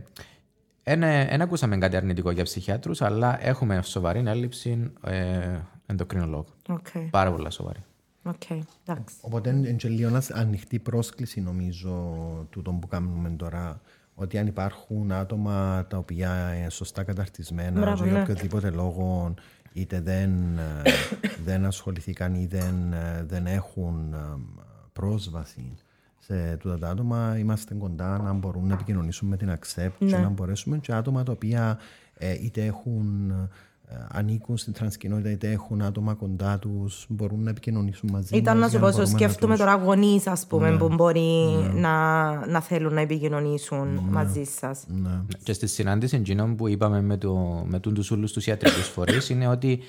δεν ακούσαμε κάτι αρνητικό για ψυχιάτρους, αλλά έχουμε σοβαρή έλλειψη ε, ενδοκρινολόγου. Okay. Πάρα πολύ σοβαρή. Οκ, εντάξει. Οπότε είναι και λίγο ένας ανοιχτή πρόσκληση νομίζω τούτο που κάνουμε τώρα ότι αν υπάρχουν άτομα τα οποία είναι σωστά καταρτισμένα Μπράβο, και για ναι. οποιοδήποτε λόγο είτε δεν, ε, δεν ασχοληθήκαν ή δεν, ε, δεν έχουν ε, πρόσβαση σε τούτα τα άτομα είμαστε κοντά να μπορούν να επικοινωνήσουν με την Accept Ναι. και να μπορέσουμε και άτομα τα οποία ε, είτε έχουν ε, ανήκουν στην τρανσκοινότητα είτε έχουν άτομα κοντά τους μπορούν να επικοινωνήσουν μαζί Ήταν μας να σου για πω, μπορούμε να σκέφτομαι τους- τώρα γονείς, ας πούμε, Ναι. που μπορεί να, να θέλουν να επικοινωνήσουν μαζί σας. Ναι. Και στη συνάντηση εκείνων που είπαμε με, το, με τους όλου τους ιατρικούς φορείς είναι ότι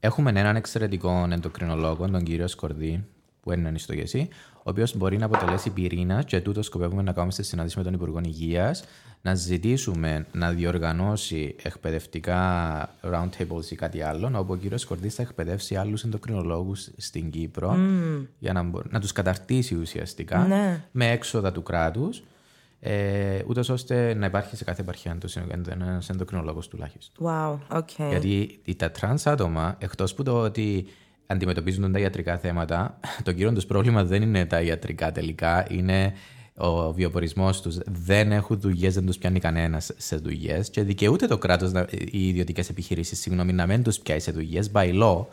έχουμε έναν εξαιρετικό ενδοκρινολόγο, τον κύριο Σκορδί, που είναι στο γεσί, ο οποίος μπορεί να αποτελέσει πυρήνα και τούτο σκοπεύουμε να κάνουμε στη συνάντηση με τον Υπουργό Υγείας, να ζητήσουμε να διοργανώσει εκπαιδευτικά roundtables ή κάτι άλλο, όπου ο κύριος Σκορδής θα εκπαιδεύσει άλλους ενδοκρινολόγους στην Κύπρο για να, μπο- να τους καταρτίσει ουσιαστικά Ναι. με έξοδα του κράτους, ε, ούτως ώστε να υπάρχει σε κάθε επαρχία ένας ενδοκρινολόγος τουλάχιστον. Wow, OK. Γιατί οι- τα τρανς άτομα, εκτός που το ότι αντιμετωπίζουν τα ιατρικά θέματα, το κύριο τους πρόβλημα δεν είναι τα ιατρικά τελικά, είναι ο βιοπορισμός τους. Δεν έχουν δουλειές, δεν τους πιάνει κανένας σε δουλειές και δικαιούται το κράτος, οι ιδιωτικές επιχειρήσεις, συγγνώμη, να μην τους πιάσει σε δουλειές by law,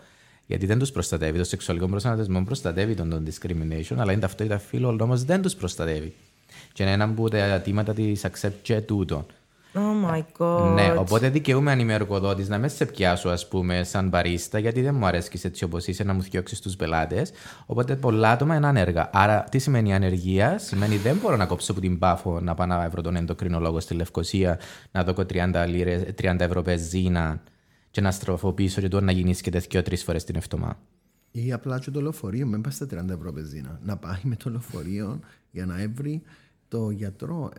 γιατί δεν τους προστατεύει. Το σεξουαλικό προσανατολισμό προστατεύει τον, τον discrimination, αλλά είναι ταυτότητα φύλων όμως δεν τους προστατεύει. Και είναι ένα από τα αιτήματα της accept και τούτο. Oh my god. Ναι, οπότε δικαιούμαι αν είμαι εργοδότη να μες σε πιάσω, ας πούμε, σαν μπαρίστα, γιατί δεν μου αρέσει έτσι όπως είσαι να μου θιώξει τους πελάτες. Οπότε πολλά άτομα είναι άνεργα. Άρα, τι σημαίνει ανεργία, σημαίνει δεν μπορώ να κόψω από την πάφο να πάω να βρω τον ενδοκρινολόγο στη Λευκοσία, να δω 30, λίρες, 30 ευρώ πεζίνα και να στροφώ πίσω και τώρα να γίνεις και τέτοιο τρεις φορές την εβδομάδα. Ή απλά και το λεωφορείο, μην πάει στα 30 ευρώ πεζίνα. Να πάει με το λεωφορείο για να έβρει το γιατρό.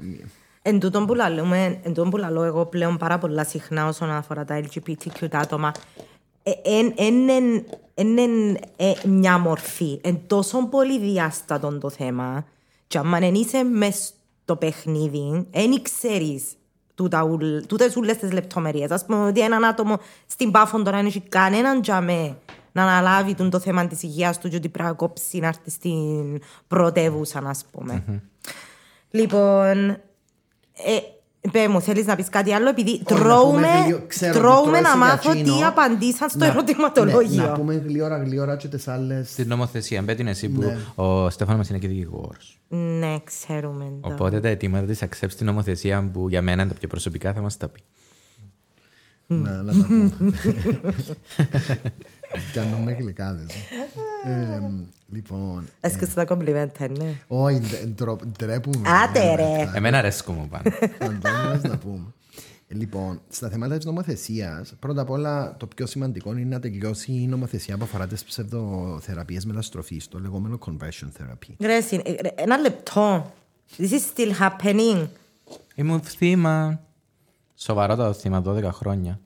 Ε, Εν τούτον που λαλούμε, εν τούτον που λαλώ εγώ πλέον πάρα πολλά συχνά όσον αφορά τα LGBTQ τα άτομα, είναι μια μορφή. Εν τόσο πολύ διάστατο το θέμα. Και αν δεν είσαι μες στο παιχνίδι, δεν ξέρεις τούτες όλε τις λεπτομέρειες. Α πούμε ότι έναν άτομο στην πάφο τώρα δεν έχει κανέναν τζαμέ να αναλάβει τον το θέμα της υγείας του και ότι πρέπει να κόψει να έρθει στην πρωτεύουσα, ας πούμε. Λοιπόν, ε, πέ μου, θέλεις να πεις κάτι άλλο, επειδή να πούμε τρώουμε, γλυο- ξέρω ότι τρώουμε τρώεσαι να για μάθω εκείνο. τι απαντήσαν στο να- ερωτηματολόγιο. Ναι, να πούμε γλυόρα γλυόρα και τις άλλες... Στην νομοθεσία, μπέτειν εσύ που ο Στέφανος μας είναι και δικηγόρος. Ναι, ξέρουμε. το. Οπότε τα αιτήματα της accept στην νομοθεσία που για μένα είναι τα πιο προσωπικά θα μας τα πει. να, να τα πούμε. <laughs> Κάνουμε γλυκάδες. Ε, λοιπόν... Έσκασε τα κομπλιμέντα, ναι. Όχι, ντε- ντρο- ντρέπουμε. Άτε ρε. Εμένα αρέσκω μου πάνω. Φαντάζομαι να πούμε. Ε, Λοιπόν, στα θέματα της νομοθεσίας, πρώτα απ' όλα το πιο σημαντικό είναι να τελειώσει η νομοθεσία που αφορά τις ψευδοθεραπείες μεταστροφής, το λεγόμενο conversion therapy. Ρε, συν- ε, ρε, ένα λεπτό. This is still happening. Ήμουν θύμα. Σοβαρότατο θύμα, 12 χρόνια.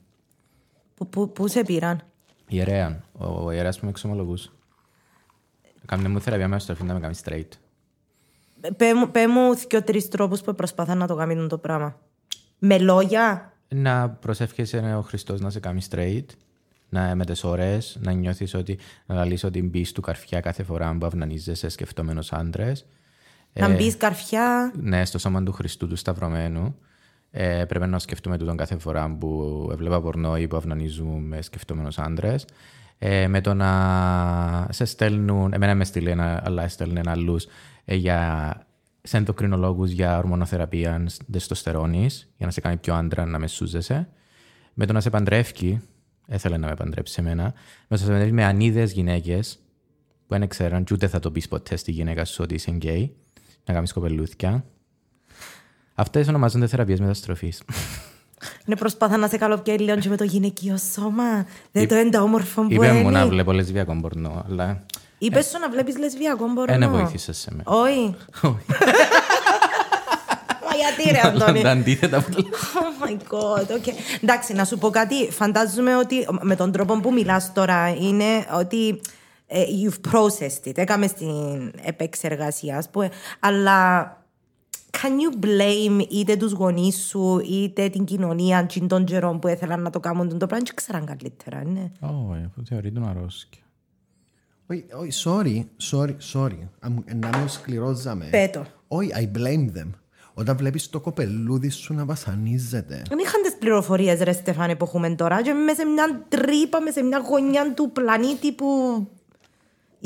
Πού- Πού πού σε πήραν; Ιερέα. Ο, ο ιερέας που με εξομολογούσε. Κάμνε μου θεραπεία μέσα στο εφήν να με κάνει straight. Ε, Πέ μου- Πέ μου και τρεις τρόπους που προσπαθούν να το κάνουν το πράγμα. Με λόγια. Να προσεύχεσαι ο Χριστός να σε κάνει straight. Να με τι ώρε, να νιώθεις ότι. να λύσει ότι μπεις του καρφιά κάθε φορά που αυνανίζεσαι σκεφτόμενος άντρες. Να μπεις καρφιά. Ναι, στο σώμα του Χριστού του Σταυρωμένου. Ε, πρέπει να σκεφτούμε τούτον κάθε φορά που έβλεπα πορνό ή που αυνανίζουμε σκεφτόμενος άντρες. Ε, με το να σε στέλνουν, εμένα με στείλει ένα, αλλά στέλνουν άλλου ε, για, σε ενδοκρινολόγους για ορμονοθεραπεία δεστοστερόνης, για να σε κάνει πιο άντρα, να με σούζεσαι. Με το να σε παντρεύει, έθελε να με παντρέψει εμένα, με το να σε παντρεύει με ανίδες γυναίκες, που δεν ξέραν και ούτε θα το πεις ποτέ στη γυναίκα σου ότι είσαι γκέι, να κάνεις κοπελούθια. Αυτές ονομάζονται θεραπείες μεταστροφής. Ναι, προσπάθα να σε καλοπιάει λίγο και με το γυναικείο σώμα. Δεν το είναι τα όμορφο που Είπε μου να είναι. βλέπω λεσβιακό πορνό, αλλά Είπες σου να βλέπεις λεσβιακό μπορώ. δεν βοήθησες σε μένα. Όχι. Μα γιατί ρε Αντώνη; Τα αντίθετα που λέω. Oh my god, okay. Εντάξει, να σου πω κάτι. Φαντάζομαι ότι με τον τρόπο που μιλάς τώρα είναι ότι ε, you've processed it. Έκαμε στην επεξεργασίας, ας πούμε. Αλλά can you blame είτε τους γονείς σου είτε την κοινωνία και των καιρών που ήθελαν να το κάνουν το πράγμα και ξέραν καλύτερα, ναι. Όχι, αφού θεωρεί τον αρρώσκια. Όχι, όχι, sorry, sorry, sorry. Αμ- Να με σκληρόζαμε. Πέτω. Όχι, I blame them. Όταν βλέπεις το κοπελούδι σου να βασανίζεται. Δεν είχαν τις πληροφορίες ρε Στεφάνε που έχουμε τώρα και μέσα σε μια τρύπα, μέσα σε μια γωνιά του πλανήτη που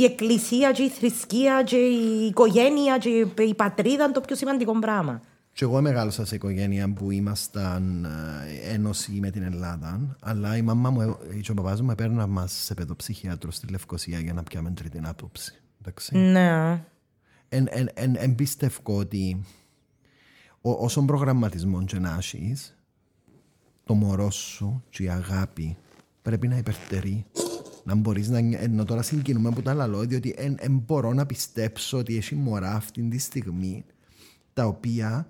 η εκκλησία και η θρησκεία και η οικογένεια και η πατρίδα είναι το πιο σημαντικό πράγμα. Και εγώ μεγάλωσα σε οικογένεια που ήμασταν ε, ένωση με την Ελλάδα, αλλά η μαμά μου ε, και ο παπάς μου έπαιρνα μας σε παιδοψυχίατρο στη Λευκοσία για να πιάμε τρίτη άποψη. Εντάξει. Ναι. Εν, εν, εν, εν πιστεύω ότι ο, όσον προγραμματισμό και να έχεις, το μωρό σου και η αγάπη πρέπει να υπερτερεί. Να μπορείς να νιώ- ενώ τώρα συγκινούμε που τα λαλώ, διότι εν, εν μπορώ να πιστέψω ότι έχει μωρά αυτή τη στιγμή τα οποία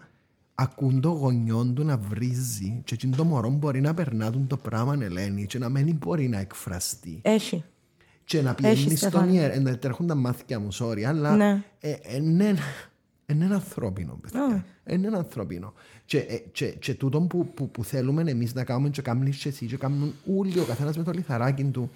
ακούν το γονιόν του να βρίζει και εκείνο το μωρό μπορεί να περνά του το πράγμα Ελένη και να μην μπορεί να εκφραστεί Έχει. και να Έχει, πηγαίνει στον Στεφάνη. ιερ... να τρέχουν τα μάθηκια μου, sorry, αλλά Ναι. ε, είναι ένα- είναι ένα ανθρώπινο, παιδιά. Είναι ένα ανθρώπινο. Και, ε, και, και τούτο που, που, που θέλουμε εμείς να κάνουμε και κάνουμε και εσύ και κάνουν όλοι ο καθένας με το λιθαράκι του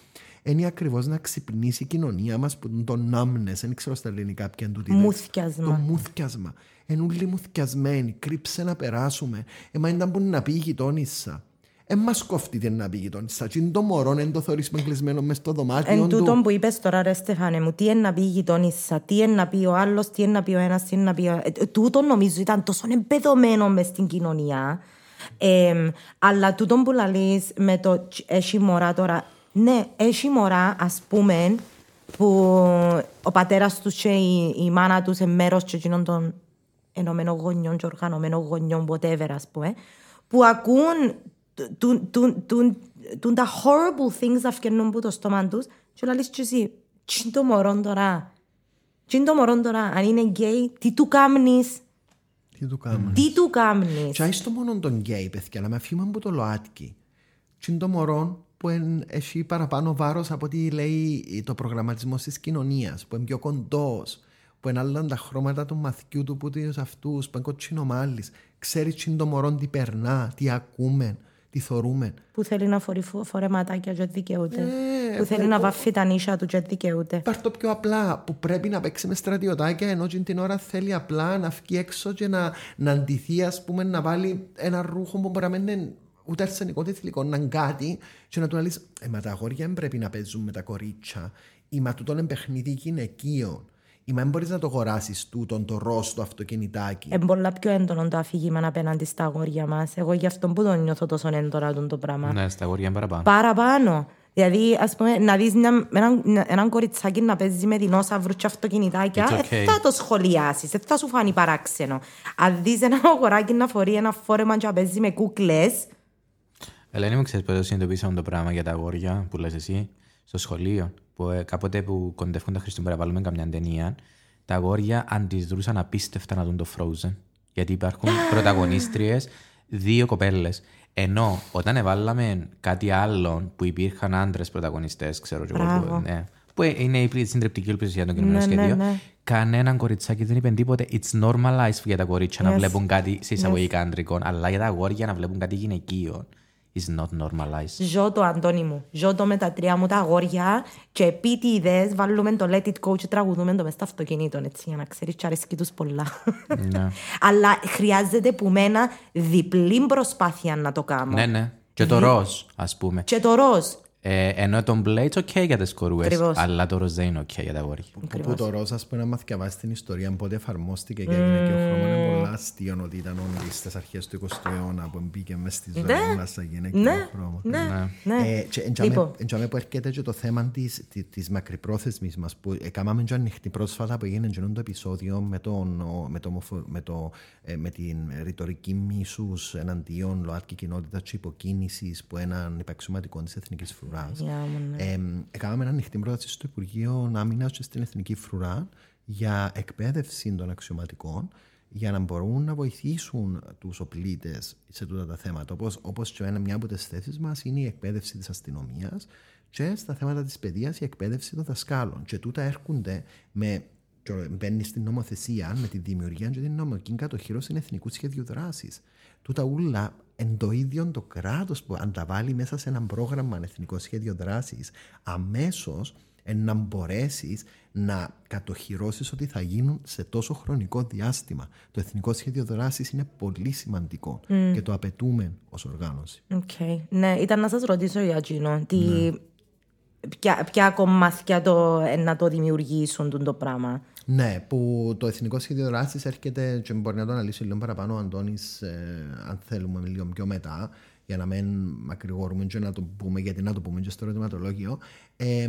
είναι ακριβώς να ξυπνήσει η κοινωνία μας που είναι το numbness, δεν ξέρω στα ελληνικά ποια είναι τούτη λέξη. Μουθκιασμα. Το μουθκιασμα. Είναι όλοι μουθκιασμένοι, κρύψε να περάσουμε. Εμα ήταν που να πει η γειτόνισσα. Ε, μας κόφτει τι να πει η γειτόνισσα. Τι είναι το μωρό, είναι το θωρείς κλεισμένο μες στο δωμάτιο Εν του. τούτον που είπες τώρα ρε Στεφάνε μου, τι είναι να πει η γειτόνισσα, τι είναι να πει ο άλλος, τι είναι να πει ο ένας, τι είναι να πει ο... Ε, ε, τούτο νομίζω ήταν τόσο εμπεδομένο μες στην κοινωνία. Ε, αλλά τούτον που λαλείς με το «Τσ, έχει μωρά τώρα, ναι, έχει μωρά ας πούμε που ο πατέρας τους και η, η μάνα τους είναι μέρος και εκείνων των ενωμένων γονιών και οργανωμένων γονιών, whatever ας πούμε, που ακούν τούν- τούν- τούν- τούν τα horrible things να φκαινούν από το στόμα τους και λαλείς και εσύ, τι είναι το μωρό τώρα, τι είναι το μωρό τώρα, αν είναι γκέι, τι του κάμνεις, Τι του κάνουμε. τι του κάμνεις; Και άιστο μόνο τον γκέι, παιδιά, αλλά με άφημα από το ΛΟΑΤΚΙ. Τι είναι το μωρό που εν- έχει παραπάνω βάρος από ό,τι λέει το προγραμματισμό της κοινωνίας, που είναι πιο κοντός, που είναι άλλα τα χρώματα του μαθιού του που είναι αυτούς, που είναι κοτσινομάλης. Ξέρει τι είναι το μωρό τι περνά, τι ακούμε, τι θωρούμε. Που θέλει να φορεί φο- φορεματάκια και δικαιούται. Ε, που θέλει να βαφεί τα νύσια του και δικαιούται. Πάρ' το πιο απλά, που πρέπει να παίξει με στρατιωτάκια, ενώ εκείνη την ώρα θέλει απλά να βγει έξω και να, να αντιθεί, ας πούμε, να βάλει ένα ρούχο που μπορεί να μην είναι ούτε αρσενικό ούτε θηλυκό, να είναι κάτι και να του λες, ε, μα τα αγόρια δεν πρέπει να παίζουν με τα κορίτσια, ή μα τούτον είναι παιχνίδι γυναικείων, ή μα δεν μπορείς να το αγοράσεις τούτον το ροζ το αυτοκινητάκι. Είναι πολλά πιο έντονο το αφήγημα απέναντι στα αγόρια μας. Εγώ γι' αυτό που το νιώθω τόσο έντονα τούτο το πράγμα. Ναι, στα αγόρια είναι παραπάνω. Παραπάνω. Δηλαδή, ας πούμε, να δεις μια, έναν, έναν κοριτσάκι να παίζει με δεινόσαυρους και αυτοκινητάκια, It's ε, okay. θα το σχολιάσεις, ε, θα σου φανεί παράξενο. Αν δεις ένα αγοράκι να φορεί ένα φόρεμα και να παίζει με κούκλες, Ελένη μου, ξέρεις πότε συνειδητοποίησαμε το πράγμα για τα αγόρια που λες εσύ στο σχολείο. Που ε, κάποτε που κοντεύουν τα Χριστούγεννα να βάλουμε καμιά ταινία, τα αγόρια αντιδρούσαν απίστευτα να δουν το Frozen. Γιατί υπάρχουν πρωταγωνίστριες δύο κοπέλες. Ενώ όταν εβάλαμε κάτι άλλο που υπήρχαν άντρες πρωταγωνιστές, ξέρω εγώ. Μπράβο. Που, ναι, που είναι η πλή- συντριπτική ελπίση για τον κοινωνικό Ναι, ναι, σχέδιο. ναι. Κανέναν κοριτσάκι δεν είπε τίποτε. It's normalized για τα κορίτσια να Yes. βλέπουν κάτι σε εισαγωγικά αντρικών, αλλά για τα αγόρια να βλέπουν κάτι γυναικείο. Is not normalized. ζω το Αντώνη μου, ζω το με τα τρία μου τα αγόρια και επί ιδέες βάλουμε το Let It Go και τραγουδούμε το μες στο αυτοκίνητο, έτσι, για να ξέρεις και αρέσκει τους πολλά. Ναι. <laughs> Αλλά χρειάζεται που μένα διπλή προσπάθεια να το κάνω. Ναι, ναι. Και το ροζ, ας πούμε. Και το ροζ. Ε, ενώ το μπλε είναι ok για τις κορούες, Ακριβώς. αλλά το ροζ δεν είναι ok για τα αγόρια. Που, που το ροζ, ας πούμε, να μάθει βάσει την ιστορία πότε εφαρμόστηκε και έγινε και ο χρώμα είναι πολλά αστείο ότι ήταν όντως στις αρχές του 20ου αιώνα που μπήκε μέσα στη ζωή μας σαν γυναικείο Ναι, χρώμα. ναι, ναι. Ε, και εντιαμε- Λοιπόν. εντιαμε που έρχεται και το θέμα της, της, της μακρυπρόθεσμης μας που έκαναμε και ανοιχτή πρόσφατα που έγινε και το επεισόδιο με, τον, ο- με, το, ομοφο- με, το, ε, με την ρητορική μίσους εναντίον ΛΟΑΤΚΙ κοινότητας και υποκίνησης που έναν υπαξιωματικό της Εθνικής Φρουράς. Γεια μου, ναι. Ε, έκαναμε μια ανοιχτή πρόταση στο Υπουργείο Άμυνας και στην Εθνική Φρουρά για εκπαίδευση των αξιωματικών για να μπορούν να βοηθήσουν τους οπλίτες σε τούτα τα θέματα. Όπως όπως και ένα, μια από τις θέσεις μας είναι η εκπαίδευση της αστυνομίας και στα θέματα της παιδείας η εκπαίδευση των δασκάλων. Και τούτα έρχονται με. και Μπαίνει στην νομοθεσία με τη δημιουργία και την νομική κατοχήρωση εθνικού σχεδίου δράσης. Τούτα ούλα εν το ίδιο το κράτος που αν τα βάλει μέσα σε ένα πρόγραμμα εθνικό σχέδιο δράσης, αμέσως να μπορέσεις να κατοχυρώσεις ότι θα γίνουν σε τόσο χρονικό διάστημα. Το Εθνικό Σχέδιο Δράσης είναι πολύ σημαντικό και το απαιτούμε ως οργάνωση. Okay. Ναι, ήταν να σας ρωτήσω για Τζίνο. Τι... Ναι. Ποια, ποια κομμάτια το, να το δημιουργήσουν το πράγμα. Ναι, που το Εθνικό Σχέδιο Δράσης έρχεται και μπορεί να το αναλύσει λίγο παραπάνω ο Αντώνης, ε, αν θέλουμε, λίγο πιο μετά, για να μην μακρηγορούμε και να το πούμε, γιατί να το πούμε και στο ερωτηματολόγιο. Ε,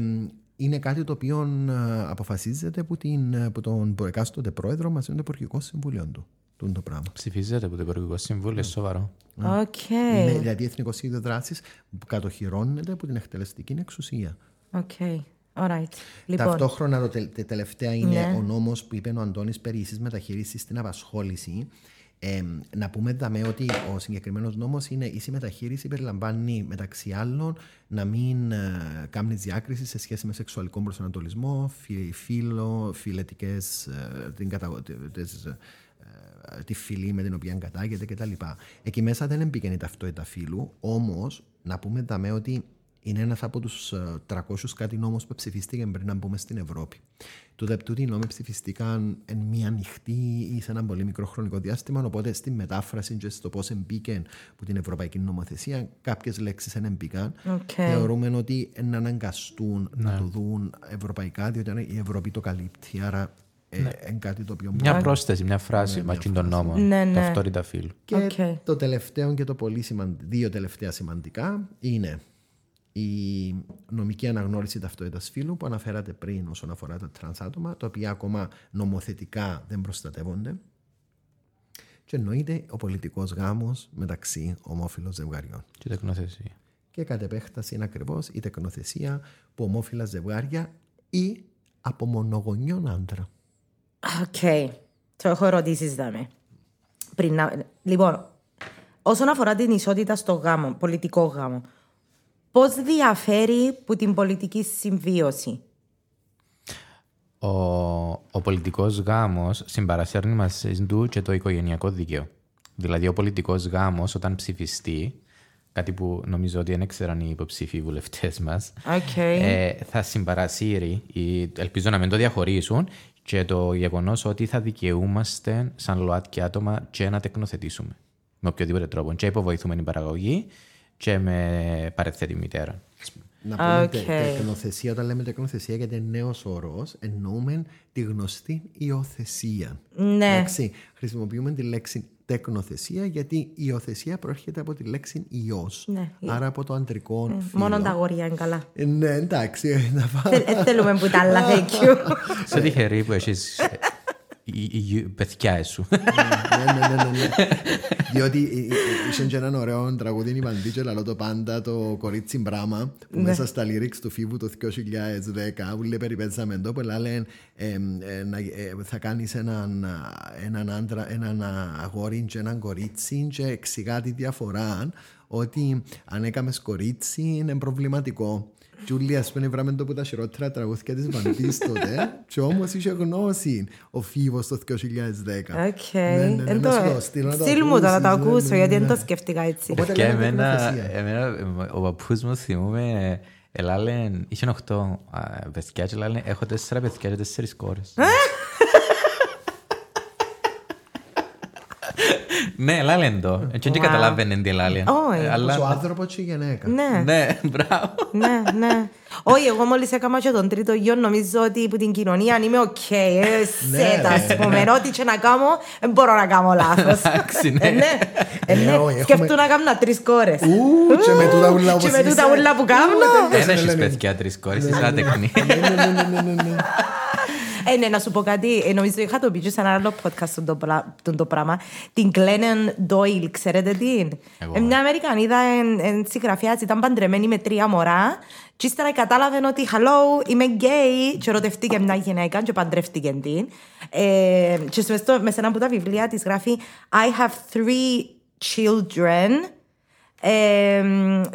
είναι κάτι το οποίο ε, αποφασίζεται από, την, από τον εκάστοτε πρόεδρο μαζί με το Υπουργικό Συμβούλιο του. Το πράγμα. Ψηφίζεται από το Υπουργικό Συμβούλιο, mm. σοβαρό. Okay. Είναι δηλαδή Εθνικός Σχέδιο Δράσης που κατοχυρώνεται από την εκτελεστική εξουσία. Okay. Alright. Λοιπόν. Ταυτόχρονα, το τελευταία είναι ναι. ο νόμος που είπε ο Αντώνης περί ίσης μεταχείρισης στην απασχόληση. Ε, να πούμε δαμέ ότι ο συγκεκριμένος νόμος είναι ίση μεταχείριση, περιλαμβάνει μεταξύ άλλων να μην ε, κάνει διάκριση σε σχέση με σεξουαλικό προσανατολισμό, φύλλο, φιλετικέ, ε, ε, τη φυλή με την οποία κατάγεται κτλ. Εκεί μέσα δεν εμπήκαινε η ταυτότητα φύλου, όμως να πούμε δαμέ ότι είναι ένας από τους 300 ε, κάτι νόμους που ψηφίστηκαν πριν να μπούμε στην Ευρώπη. Τότε τούτοι οι νόμοι ψηφιστήκαν εν μία νυχτή ή σε ένα πολύ μικρό χρονικό διάστημα. Οπότε στη μετάφραση και στο πώς εμπίκεν από την Ευρωπαϊκή Νομοθεσία, κάποιες λέξεις δεν εμπίκαν. Okay. Θεωρούμε ότι να αναγκαστούν ναι. να το δουν ευρωπαϊκά, διότι η Ευρώπη το καλύπτει. Άρα ε, ναι. είναι κάτι το οποίο Μια πρόσθεση, μια φράση ναι, με τον νόμο. Ναι, ναι. Ταυτότητα φύλου. Και okay. το τελευταίο και το πολύ σημαντικό, δύο τελευταία σημαντικά είναι η νομική αναγνώριση ταυτότητας φύλου που αναφέρατε πριν όσον αφορά τα τρανς άτομα, τα οποία ακόμα νομοθετικά δεν προστατεύονται. Και εννοείται ο πολιτικός γάμος μεταξύ ομόφυλων ζευγαριών. Και τεκνοθεσία. Και κατ' επέκταση είναι ακριβώς η τεκνοθεσία που ομόφυλα ζευγάρια ή από μονογονιών άντρα. OK. Okay. Το έχω ερωτήσει, δάμε. Πριν να... Λοιπόν, όσον αφορά την ισότητα στο γάμο, πολιτικό γάμο, πώς διαφέρει που την πολιτική συμβίωση; Ο, ο πολιτικός γάμος συμπαρασέρνει μαζί του και το οικογενειακό δίκαιο. Δηλαδή ο πολιτικός γάμος όταν ψηφιστεί, κάτι που νομίζω ότι δεν έξεραν οι υποψήφιοι βουλευτές μας, okay. ε, θα συμπαρασύρει, ελπίζω να μην το διαχωρίσουν, και το γεγονός ότι θα δικαιούμαστε σαν ΛΟΑΤ άτομα και να τεκνοθετήσουμε με οποιοδήποτε τρόπο. Και υποβοηθούμε την παραγωγή και με παρεθέτη μητέρα. Να πούμε okay. τεκνοθεσία, όταν λέμε τεκνοθεσία γιατί είναι νέος όρος, εννοούμε τη γνωστή υιοθεσία. Ναι. Εντάξει, χρησιμοποιούμε τη λέξη τεκνοθεσία γιατί η υιοθεσία προέρχεται από τη λέξη ιό. Ναι. Άρα από το αντρικό ναι. φύλλο. Μόνο τα αγόρια είναι καλά. Ε, ναι, εντάξει. Δεν θέλουμε που τα άλλα, thank <laughs> Σε τυχερή που έχεις η παιδιά σου. Ναι, ναι, ναι, ναι. Διότι είχε και έναν ωραίο τραγούδι η Μαντή και λαλό το πάντα το κορίτσι μπράμα που μέσα στα lyrics του Φίβου το 2010 που λέει περιπέτζαμε το που λένε θα κάνεις έναν, έναν άντρα, έναν αγόρι και έναν κορίτσι και εξηγά τη διαφορά ότι αν έκαμες κορίτσι είναι προβληματικό. Τζούλια, ας πούμε, βράμε το που τα χειρότερα τραγούδια της Βαντής τότε και όμως είχε γνώση ο Φίβος το 2010. Οκ. Ναι, ναι, ναι, Στείλ μου το να το ακούσω, γιατί δεν το σκέφτηκα έτσι. Και εμένα, ο παππούς μου θυμούμε, ελάλεν, είχε οχτώ παιδιά και ελάλεν, έχω τέσσερα παιδιά και τέσσερις κόρες. <laughs> Ναι, λάλεν το. Έτσι δεν καταλάβαινε τι λάλεν. Όχι. Ο άνθρωπο και η γυναίκα. Ναι. Ναι, μπράβο. Ναι, ναι. Όχι, εγώ μόλις έκανα και τον τρίτο γιο, νομίζω ότι από την κοινωνία είμαι οκ. Ε, ναι, set-α, ας ναι. πούμε. Ό,τι και να κάνω, δεν μπορώ να κάνω λάθος. Εντάξει, ναι. Ε, ναι, σκέφτομαι να κάνω τρεις κόρες. Και με τούτα ούλα που Και με τούτα ούλα που κάνω. Δεν έχεις παιδιά τρεις κόρες, είσαι άτεκνη. Ναι, ναι, ναι. Ε, ναι, να σου πω κάτι. Ε, νομίζω είχα το πει σε ένα άλλο podcast τον το, το πράγμα. Την Glennon Doyle, ξέρετε τι Ε, μια Αμερικανίδα εν, συγγραφέα ήταν παντρεμένη με τρία μωρά. Και ύστερα κατάλαβε ότι hello, είμαι γκέι. Και ερωτευτήκε μια γυναίκα και παντρεύτηκε την. Ε, και στο, μέσα από τα βιβλία της γράφει I have three children. Ε,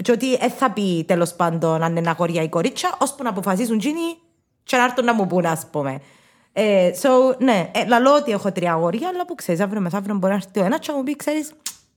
και ότι δεν θα πει τέλος πάντων αν είναι αγόρια ή κορίτσια, ώσπου να αποφασίσουν τζίνι και να έρθουν να μου πούνε, ας πούμε. Ε, so, ναι, ε, λαλώ ότι έχω τρία αγόρια, αλλά που ξέρεις, αύριο μεθαύριο μπορεί να έρθει ο ένα και να μου πει, ξέρεις,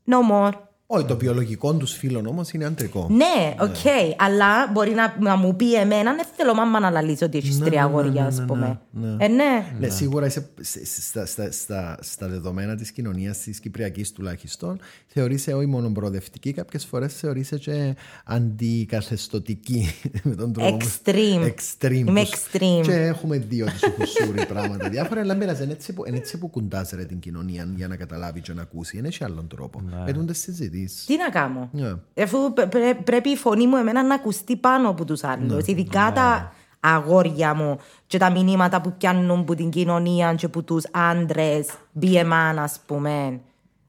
no more. Όχι, το βιολογικό τους φύλο όμως είναι αντρικό. Ναι, οκ, αλλά μπορεί να, να μου πει εμένα, δεν θέλω μάμα να λαλήσω ότι έχεις Ναι, τρία ναι, ναι, αγόρια, ναι, ας πούμε. ναι, ναι. Ε, ναι. Ναι, σίγουρα είσαι, σε- σε- στα, στα, στα, στα δεδομένα της κοινωνίας της Κυπριακής τουλάχιστον, θεωρείσαι όχι μόνο προοδευτική, κάποιες φορές θεωρείσαι και αντικαθεστωτική <laughs> με τον τρόπο. που- Extreme. Extreme. Είμαι που- extreme. Και έχουμε δύο του χουσούρι <laughs> πράγματα διάφορα, αλλά πέρασε. Είναι έτσι που, είναι έτσι που κουντάς, ρε, την κοινωνία για να καταλάβει και να ακούσει. Είναι σε άλλον τρόπο. Ναι. Με τούντες συζητήσεις. Τι να κάνω; Ναι. Αφού πρέ- πρέ- πρέπει η φωνή μου εμένα να ακουστεί πάνω από τους άλλους. Ειδικά τα αγόρια μου και τα μηνύματα που πιάνουν από την κοινωνία και από τους άντρες, BMA, ας πούμε.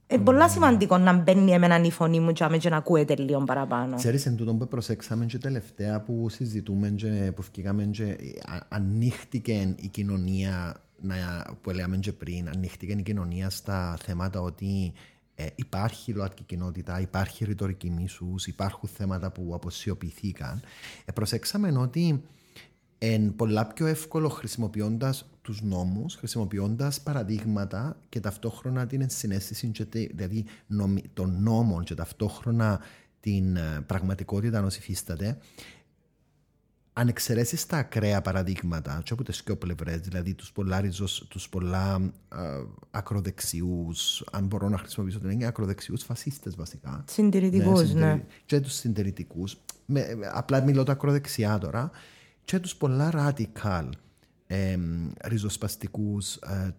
Είναι πολύ σημαντικό να μπαίνει εμένα η φωνή μου και, και να ακούεται λίγο παραπάνω. Ξέρεις, εν τούτο που προσέξαμε και τελευταία που συζητούμε και που βγήκαμε και α- ανοίχτηκε η κοινωνία, να, που λέμε και πριν, ανοίχτηκε η κοινωνία στα θέματα ότι ε, υπάρχει ΛΟΑΤΚΙ κοινότητα, υπάρχει ρητορική μίσους, υπάρχουν θέματα που αποσιωπηθήκαν. Ε, προσέξαμε ότι εν πολλά πιο εύκολο χρησιμοποιώντας τους νόμους, χρησιμοποιώντας παραδείγματα και ταυτόχρονα την ενσυναίσθηση, και τε- δηλαδή νομι- των νόμων και ταυτόχρονα την ε, πραγματικότητα ως υφίσταται, αν εξαιρέσεις τα ακραία παραδείγματα, και από τις δύο πλευρές, δηλαδή τους πολλά, ριζος, τους πολλά ακροδεξιούς, αν μπορώ να χρησιμοποιήσω την έννοια, ακροδεξιούς φασίστες βασικά. Συντηρητικούς, ναι. συντηρη- Και τους συντηρητικούς. Απλά μιλώ τα ακροδεξιά τώρα. Και τους πολλά radical ε, ριζοσπαστικούς, ε,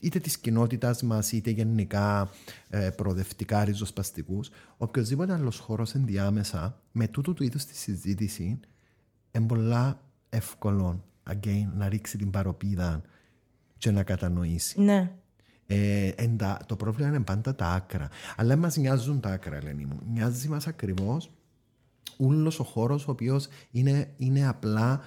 είτε της κοινότητας μας, είτε γενικά ε, προοδευτικά ριζοσπαστικούς. Οποιοδήποτε άλλος χώρος ενδιάμεσα, με τούτου του είδους τη συζήτηση, είναι πολλά εύκολο again, να ρίξει την παροπίδα και να κατανοήσει. Ναι. Ε, εν τα- το πρόβλημα είναι πάντα τα άκρα. Αλλά μα νοιάζουν τα άκρα, Ελένη μου. Νοιάζει μας ακριβώς όλο ο χώρος ο οποίος είναι, είναι απλά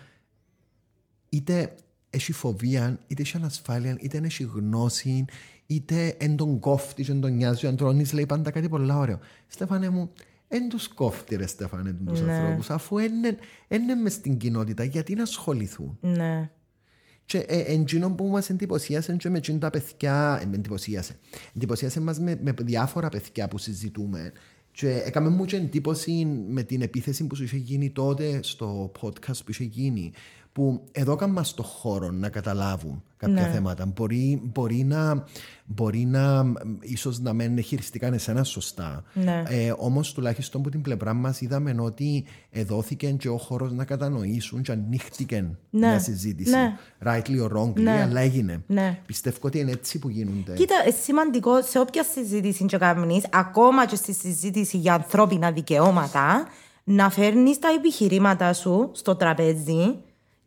είτε έχει φοβία, είτε έχει ανασφάλεια, είτε έχει γνώση, είτε εν τον κόφτει, εν τον νοιάζει. Ο Αντρώνης λέει πάντα κάτι πολύ ωραίο. Στέφανε μου, εν τους κόφτει ρε Στέφανε τους Ναι. ανθρώπους, αφού είναι μες στην κοινότητα, γιατί να ασχοληθούν; Ναι. Και ε, εντζήνο που μας εντυπωσίασε και με εκείνα τα παιδιά, ε, με εντυπωσίασε. Εντυπωσίασε μας με, με διάφορα παιδιά που συζητούμε και έκαμε μου και εντύπωση με την επίθεση που σου είχε γίνει τότε στο podcast που είχε γίνει που εδώ έκαμε στο χώρο να καταλάβουν κάποια Ναι. θέματα. Μπορεί, μπορεί, να, μπορεί να μ, ίσως να μην χειριστήκαν εσένα σωστά. Ναι. Ε, Όμως τουλάχιστον από την πλευρά μας είδαμε ότι εδόθηκε και ο χώρος να κατανοήσουν και ανοίχτηκε Ναι. μια συζήτηση. Ναι. Rightly or wrongly, Ναι. αλλά έγινε. Ναι. Πιστεύω ότι είναι έτσι που γίνονται. Κοίτα, ε, σημαντικό σε όποια συζήτηση και κάνεις, ακόμα και στη συζήτηση για ανθρώπινα δικαιώματα, να φέρνεις τα επιχειρήματα σου στο τραπέζι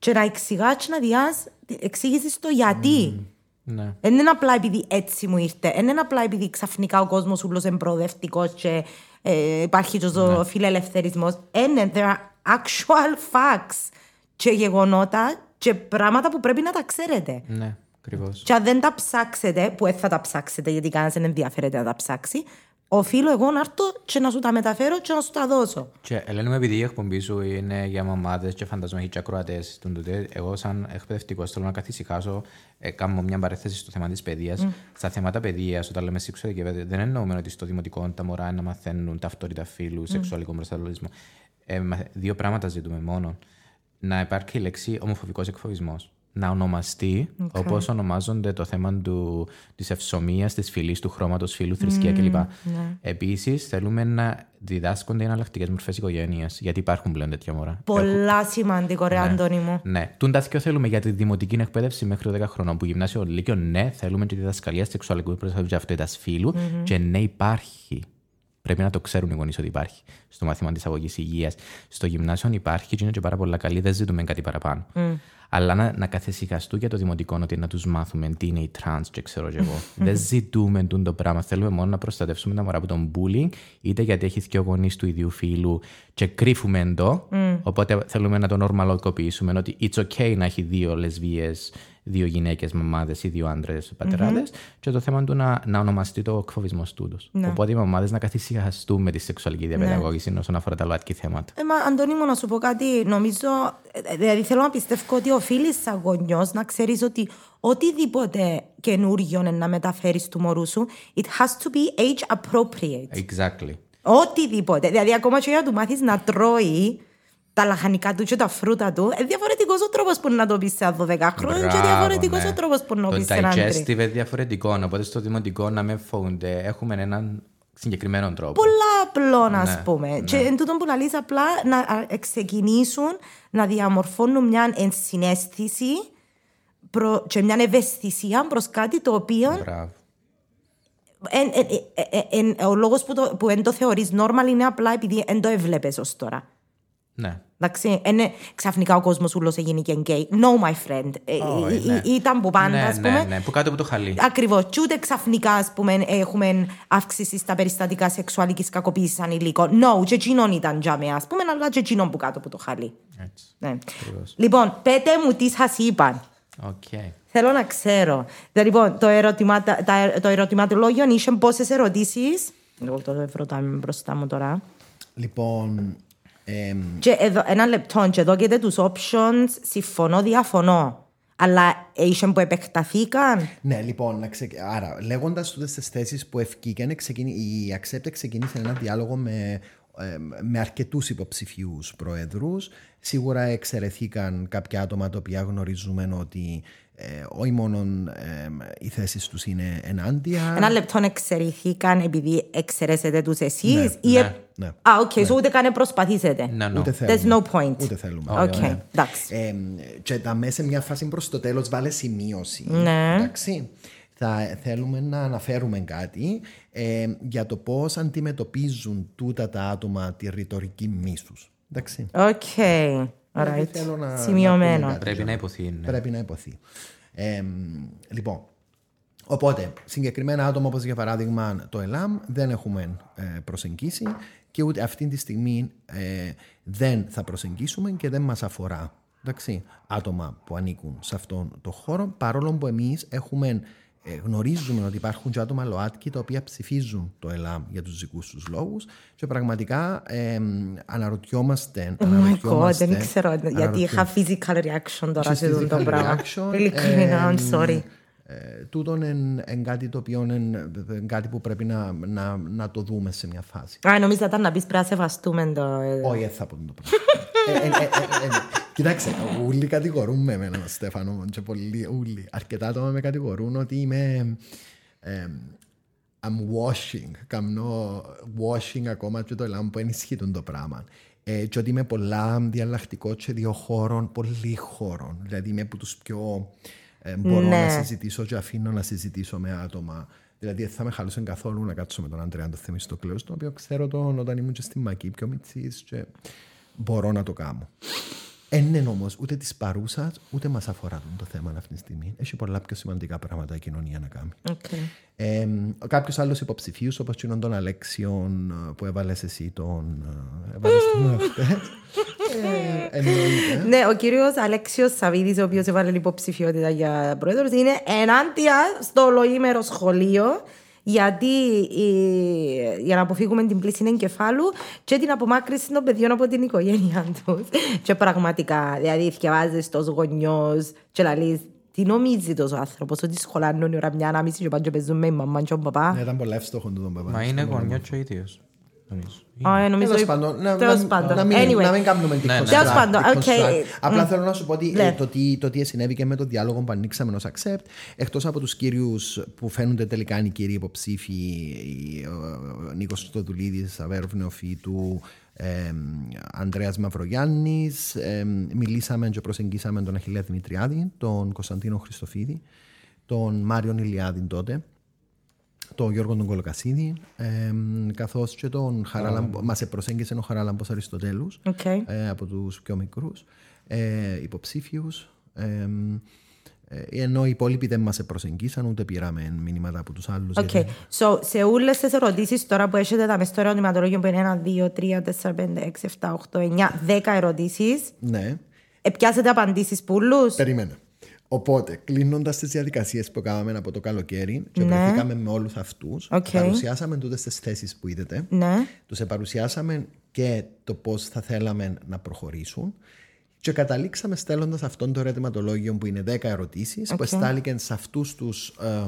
και να εξηγάς και να διάς, εξήγησης το γιατί. Ναι. Δεν είναι απλά επειδή έτσι μου ήρθε. Δεν είναι απλά επειδή ξαφνικά ο κόσμος ούλο είναι προοδευτικός και ε, υπάρχει και ο Ναι. φιλελευθερισμός. Είναι, there are actual facts και γεγονότα και πράγματα που πρέπει να τα ξέρετε. Ναι, ακριβώς. Και αν δεν τα ψάξετε, που δεν θα τα ψάξετε γιατί κανένας δεν ενδιαφέρεται να τα ψάξει, οφείλω εγώ να έρθω και να σου τα μεταφέρω και να σου τα δώσω. Και Ελένη μου, επειδή η εκπομπή σου είναι για μαμάδες και φανταζομαι έχει και ακροατές, εγώ σαν εκπαιδευτικός θέλω να καθησυχάσω, ε, κάνω μια παρέθεση στο θέμα της παιδείας. Στα θέματα παιδείας, όταν λέμε σεξουαλική παιδεία, δεν εννοούμε ότι στο δημοτικό τα μωρά είναι να μαθαίνουν ταυτότητα φύλου, σεξουαλικό προστατευτισμό. Ε, μαθ- δύο πράγματα ζητούμε μόνο. Να υπάρχει η λέξη ομοφοβικός εκφοβισμός. Να ονομαστεί Okay. όπως ονομάζονται το θέμα του, της ευσομίας, της φυλής, του χρώματος φύλου, θρησκεία κλπ. Επίσης, θέλουμε να διδάσκονται εναλλακτικές μορφές οικογένειας, γιατί υπάρχουν πλέον τέτοια μωρά. Πολλά σημαντικό, ρε Αντώνη μου. Ναι, τούν τα δυο θέλουμε για τη δημοτική εκπαίδευση μέχρι 10 χρονών. Που γυμνάσιο λύκειο, ναι, θέλουμε και τη διδασκαλία σεξουαλικού προστατευτικού φύλου. Και ναι, υπάρχει. Πρέπει να το ξέρουν οι γονείς ότι υπάρχει. Στο μάθημα της αγωγής υγείας. Στο γυμνάσιο υπάρχει και είναι και πάρα πολλά καλή, δεν ζητούμε κάτι παραπάνω. Αλλά να, να καθησυχαστούν για το δημοτικό ότι να τους μάθουμε τι είναι η τρανς και ξέρω και εγώ. <laughs> δεν ζητούμε τούν το πράγμα. Θέλουμε μόνο να προστατεύσουμε τα μωρά από τον bullying, είτε γιατί έχει δύο γονείς του ίδιου φύλου και κρύφκουμε το. Οπότε θέλουμε να το νορμαλοκοποιήσουμε ότι it's okay να έχει δύο λεσβίες, δύο γυναίκες μαμάδε ή δύο άντρες πατεράδες. Και το θέμα του να, να ονομαστεί το εκφοβισμός τούτο. Οπότε οι μαμάδες να καθησυχαστούν με τη σεξουαλική διαπαιδαγώγηση όσον αφορά τα ΛΟΑΤΚΙ θέματα. Ε, μα, Αντώνη μου, να σου πω κάτι. Νομίζω, ε, δηλαδή θέλω να πιστεύω ότι οφείλεις σαν γονιός να ξέρεις ότι οτιδήποτε καινούριο είναι να μεταφέρεις του μωρού σου, it has to be age appropriate. Exactly. Οτιδήποτε. Δηλαδή, ακόμα και για να του μάθεις να τρώει τα λαχανικά του και τα φρούτα του, είναι διαφορετικός ο τρόπος που να το πεις σε 12 χρόνια και διαφορετικός ναι. ο τρόπος που να το πεις Το σε έναν τρίτο. digestive είναι διαφορετικό, οπότε στο δημοτικό να με φοβούνται. Έχουμε έναν συγκεκριμένο τρόπο. Πολλά απλό, να Ναι, πούμε. Και εν τούτον που λαλείς απλά να α, ξεκινήσουν να διαμορφώνουν μια ενσυναίσθηση προ, και μια ευαισθησία προς κάτι το οποίο Μπράβο. εν, εν, ε, ε, εν, ο λόγος που, το, που εν το θεωρείς normal είναι απλά επειδή εν το έβλεπες ως τώρα. Ναι. Εντάξει, είναι ξαφνικά ο κόσμος ούλος έγινε και γκέι. No, my friend. Ε, Όχι, ε, ναι. ε, Ήταν που πάντα, ναι, ας πούμε. ναι, ναι, που κάτω από το χαλί. Ακριβώς. Και ούτε ξαφνικά ας πούμε, έχουμε αύξηση στα περιστατικά σεξουαλικής κακοποίησης ανηλίκων. No, και εκείνον ήταν τζάμε, ας πούμε, αλλά και εκείνον που κάτω από το χαλί. Έτσι. Ναι. Λοιπόν, πέτε μου τι σας είπαν. Οκ. Θέλω να ξέρω. Δηλαδή, λοιπόν, το, ερωτημα-, τα, τα- το ερωτηματολόγιο είχε πόσες ερωτήσεις. Εγώ το ρωτάμε μπροστά μου τώρα. Λοιπόν, εμ, Και εδώ, ένα λεπτό, και εδώ και τους options, συμφωνώ, διαφωνώ. Αλλά είχε που επεκταθήκαν. Ναι, λοιπόν, να ξε... άρα λέγοντας τούτες τις θέσεις που ευκήκαν, ξεκινή... η Accept ξεκίνησε ένα διάλογο με, ε, με αρκετούς υποψηφίου προέδρους. Σίγουρα εξαιρεθήκαν κάποια άτομα τα οποία γνωρίζουμε ότι ε, όχι μόνο ε, οι θέσεις τους είναι ενάντια. Ένα λεπτό εξαιρεθήκαν επειδή εξαιρέσετε τους εσείς. Ναι, ή... ναι, ναι. Α, OK, okay, ούτε καν προσπαθήσετε. Ναι, ναι. Ούτε There's θέλουμε. no point. Ούτε θέλουμε. Οκ, Ναι. εντάξει. Ε, και τα μέσα σε μια φάση προς το τέλος βάλε σημείωση. Ναι. Εντάξει. Θα θέλουμε να αναφέρουμε κάτι ε, για το πώς αντιμετωπίζουν τούτα τα άτομα τη ρητορική μίσους. Εντάξει. Οκ, Δηλαδή alright. θέλω να- να Σημειωμένο. πούμε κάτι. Πρέπει να υποθεί. ναι. Πρέπει να υποθεί. Ε, λοιπόν, οπότε συγκεκριμένα άτομα όπως για παράδειγμα το ΕΛΑΜ δεν έχουμε ε, προσεγγίσει και ούτε αυτή τη στιγμή ε, δεν θα προσεγγίσουμε και δεν μας αφορά. Εντάξει, άτομα που ανήκουν σε αυτόν τον χώρο παρόλο που εμείς έχουμε ε, γνωρίζουμε ότι υπάρχουν και άτομα ΛΟΑΤΚΙ τα οποία ψηφίζουν το ΕΛΑΜ για τους δικούς τους λόγους και πραγματικά ε, αναρωτιόμαστε, Oh my god, αναρωτιόμαστε δεν ξέρω γιατί είχα physical reaction τώρα και σε στη αυτό το physical πράγμα. reaction, Ειλικρινά, εμ, I'm sorry. Ε, τούτον είναι κάτι το οποίο είναι κάτι που πρέπει να, να, να το δούμε σε μια φάση. Α, νομίζω ήταν να πεις πρέπει να σεβαστούμε το... ε, Όχι, δεν θα πω το πράγμα. Ε, ε, ε, ε, ε, Κοιτάξτε, όλοι κατηγορούν με εμένα, Στέφανο, και πολλοί, όλοι. Αρκετά άτομα με κατηγορούν ότι είμαι... ε, I'm washing, καμνώ washing ακόμα και το λάμπο που ενισχύουν το πράγμα. Ε, και ότι είμαι πολλά διαλλακτικό και δύο χώρων, πολύ χώρων. Δηλαδή είμαι από τους πιο... Ε, μπορώ Ναι. να συζητήσω και αφήνω να συζητήσω με άτομα. Δηλαδή δεν θα με χαλούσε καθόλου να κάτσω με τον Αντρέα το Θεμιστοκλέο, τον οποίο ξέρω τον όταν ήμουν και στη Μακή πιο μητσής και μπορώ να το κάνω. Εν είναι όμως ούτε της παρούσας ούτε μας αφορά το θέμα αυτή τη στιγμή. Έχει πολλά πιο σημαντικά πράγματα η κοινωνία να κάνει. οκ. Ε, Κάποιος άλλος υποψηφίου, όπως τον Αλέξιον ε, που έβαλες εσύ τον. ε, Έβαλες τον χτες. Ε, Εννοείται. Ναι, ο κύριος Αλέξιος Σαββίδη, ο οποίος έβαλε υποψηφιότητα για πρόεδρος, είναι ενάντια στο ολοήμερο σχολείο. Γιατί η- για να αποφύγουμε την πλήση εγκεφάλου και την απομάκρυνση των παιδιών από την οικογένειά τους. Και πραγματικά, δηλαδή, θυκευάζεις το γονιό και λέει, τι νομίζεις τούτος ο άνθρωπος, ότι σχολάνουν η ώρα μια ανάμιση και πάνε και παίζουν με τη μαμά και τον παπά; Ναι, Ήταν πολλά εύστοχο το τον παπά. Μα είναι γονιός και ο ίδιος. Νομίζω. Α, ε, νομίζω- Τέλος πάντων, να, τέλος να- πάντων. να μην, Anyway. να μην κάνουμε την Ναι, ναι. construct- Τέλος πάντων, την OK. construct. Απλά Μμ. θέλω να σου πω ότι Ναι. ε, το, τι, το τι συνέβη και με το διάλογο που ανοίξαμε ως Accept, εκτός από τους κύριους που φαίνονται τελικά είναι οι κύριοι υποψήφοι, η- ο- ο Νίκος Χριστοδουλίδης, Αβέροφ Νεοφύτου, ε, Ανδρέας Μαυρογιάννης, ε, μιλήσαμε και προσεγγίσαμε τον Αχιλλέα Δημητριάδη, τον Κωνσταντίνο Χριστοφίδη, τον Μάριον Ηλιάδη τότε, τον Γιώργο τον Κολοκασίδη, ε, καθώς και τον Χαράλαμπο, μας προσέγγισε ο Χαράλαμπος Αριστοτέλους Οκ. ε, από τους πιο μικρούς ε, υποψήφιους. Ε, ε, ενώ οι υπόλοιποι δεν μας προσεγγίσαν, ούτε πήραμε μηνύματα από τους άλλους. Οκ. γιατί- So, σε όλες τις ερωτήσεις τώρα που έχετε τα μες στο ερωτηματολόγιο που είναι 1, 2, 3, 4, 5, 6, 7, 8, 9, 10 ερωτήσεις, Ναι, επιάσετε απαντήσεις που ούλους; περίμενε. Οπότε, κλείνοντας τις διαδικασίες που κάναμε από το καλοκαίρι και Ναι. βρεθήκαμε με όλους αυτούς, Οκ. παρουσιάσαμε τούτες τις θέσεις που είδατε. Ναι. Τους παρουσιάσαμε και το πώς θα θέλαμε να προχωρήσουν και καταλήξαμε στέλνοντας αυτόν το ερωτηματολόγιο που είναι 10 ερωτήσεις που εστάληκαν σε αυτούς τους ε,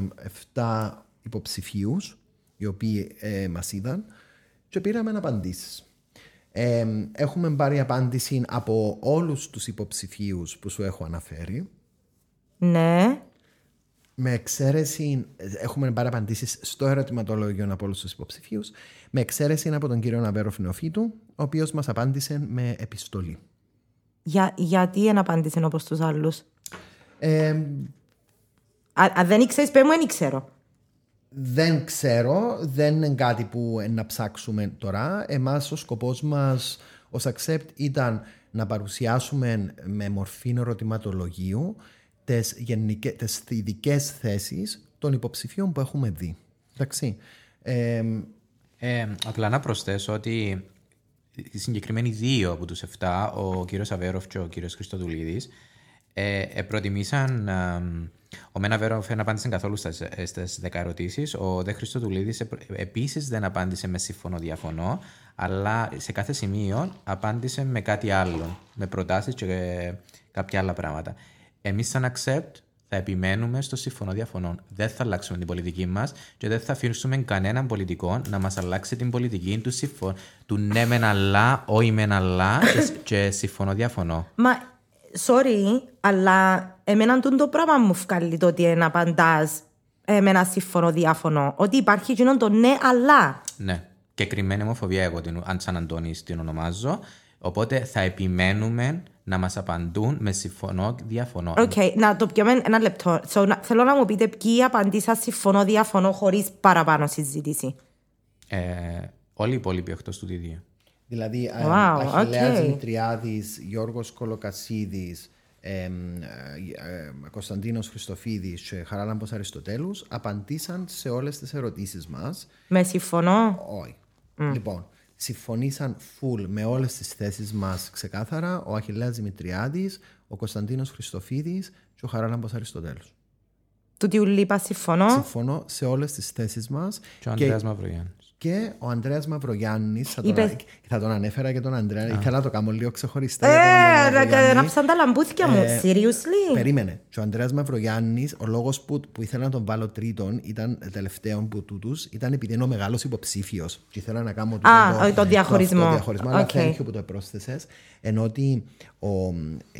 7 υποψηφίους οι οποίοι ε, μας είδαν και πήραμε απαντήσεις. Ε, έχουμε πάρει απάντηση από όλους τους υποψηφίους που σου έχω αναφέρει. Ναι. Με εξαίρεση, έχουμε πάρει απαντήσεις στο ερωτηματολόγιο από όλους τους υποψηφίους, με εξαίρεση από τον κύριο Ναβέρο Φινοφίτου, ο οποίος μας απάντησε με επιστολή. Για, γιατί δεν απάντησε όπως τους άλλους; Ε, Αν δεν ήξερες, πε μου, δεν ξέρω. δεν ξέρω, δεν είναι κάτι που ε, να ψάξουμε τώρα. Εμάς ο σκοπός μας ως Accept ήταν να παρουσιάσουμε με μορφή ερωτηματολογίου τις, γενικέ, τις ειδικές θέσεις των υποψηφίων που έχουμε δει. Εντάξει. Ε, Ε, απλά να προσθέσω ότι οι συγκεκριμένοι δύο από τους 7, ο κύριος Αβέροφ και ο κύριος Χριστοδουλίδης, ε, ε, προτιμήσαν... ε, ο Μένα Αβέροφ δεν απάντησε καθόλου στις, ε, στις 10 ερωτήσεις. Ο Δε Χριστοδουλίδης ε, επίσης δεν απάντησε με συμφωνώ διαφωνώ, αλλά σε κάθε σημείο απάντησε με κάτι άλλο, με προτάσεις και ε, κάποια άλλα πράγματα. Εμείς σαν Accept θα επιμένουμε στο συμφωνώ διαφωνώ. Δεν θα αλλάξουμε την πολιτική μας και δεν θα αφήσουμε κανέναν πολιτικό να μας αλλάξει την πολιτική του συμφω... του ναι μεν αλλά, όχι μεν αλλά και, και συμφωνώ διαφωνώ. Μα, sorry, αλλά εμένα τούντο πράγμα μου βγάλει το ότι να απαντά με ένα συμφωνώ διαφωνώ. Ότι υπάρχει εκείνον το ναι, αλλά. Ναι. Και κρυμμένη ομοφοβία εγώ, την, αν σαν Αντώνης την ονομάζω. Οπότε θα επιμένουμε να μας απαντούν με συμφωνώ διαφωνώ. Οκ, να το πιούμε ένα λεπτό. So, να- θέλω να μου πείτε ποιοι απαντήσα συμφωνώ, διαφωνώ χωρίς παραπάνω συζήτηση. Ε, όλοι οι υπόλοιποι εκτός του Διδίου. δηλαδή, ε, Wow, Αχιλέας okay. Δημητριάδης, Γιώργος Κολοκασίδης, ε, ε, ε, Κωνσταντίνος Χριστοφίδης και Χαράλαμπος Αριστοτέλους απαντήσαν σε όλες τις ερωτήσεις μας Με συμφωνώ. Όχι. Λοιπόν, συμφωνήσαν full με όλες τις θέσεις μας ξεκάθαρα ο Αχιλέας Δημητριάδης, ο Κωνσταντίνος Χριστοφίδης και ο Χαράλαμπος Αριστοτέλους. Του τι ουλίπα συμφωνώ. Συμφωνώ σε όλες τις θέσεις μας Και ο Ανδρέας Μαυρογιάννης. Και ο Ανδρέας Μαυρογιάννης, θα, τον, Είπε- θα τον ανέφερα και τον Ανδρέα, ήθελα να το κάνω λίγο ξεχωριστά. Ε, για τον Ανδρέα να Μαυρογιάννη. ράψαν τα λαμπούθια μου. Ε, Seriously; Περίμενε. Και ο Ανδρέας Μαυρογιάννης, ο λόγος που, που ήθελα να τον βάλω τρίτον, ήταν τελευταίο που τούτους, ήταν επειδή είναι ο μεγάλος υποψήφιος. Και ήθελα να κάνω τούτο Α, το διαχωρισμό. αυτό διαχωρισμό. Αλλά OK. thank you που το πρόσθεσες. Ενώ ότι ο,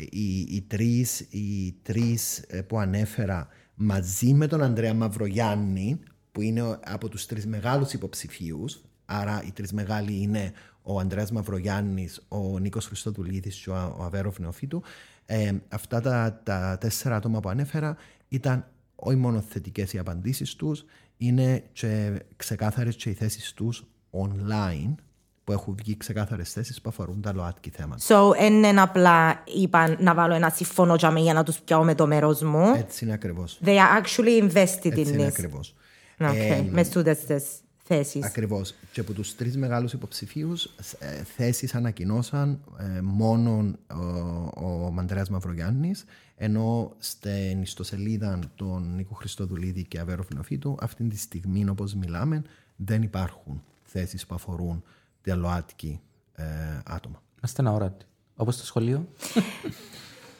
οι, οι, τρεις, οι τρεις ε, που ανέφερα μαζί με τον Ανδρέα Μαυρογιάννη, που είναι ο- από τους τρεις μεγάλους υποψηφίους, άρα οι τρεις μεγάλοι είναι ο Ανδρέας Μαυρογιάννης, ο Νίκος Χριστοδουλίδης και ο, ο Αβέροφ Νεοφίτου, ε, αυτά τα, τα τέσσερα άτομα που ανέφερα ήταν όχι μόνο θετικές οι απαντήσεις τους, είναι και ξεκάθαρες και οι θέσεις τους online, που έχουν βγει ξεκάθαρες θέσεις που αφορούν τα ΛΟΑΤΚΙ θέματα. So, εν είναι απλά είπαν να βάλω ένα συμφωνό για, με- για να τους πιάω με το μέρος μου. Έτσι είναι ακριβώς. They are actually invested Έτσι in είναι this. Ακριβώς. Okay. με τούτες τις θέσεις. Ακριβώς. Και από τους τρεις μεγάλους υποψηφίους ε, θέσεις ανακοινώσαν ε, μόνο ο, ο Μαντρέας Μαυρογιάννης ενώ στην ιστοσελίδα των Νίκου Χριστοδουλίδη και Αβέρο Φινοφίτου αυτή τη στιγμή όπως μιλάμε δεν υπάρχουν θέσεις που αφορούν τα ΛΟΑΤΚΙ ε, άτομα. Είμαστε ένα όρατη. Όπως στο σχολείο. <laughs>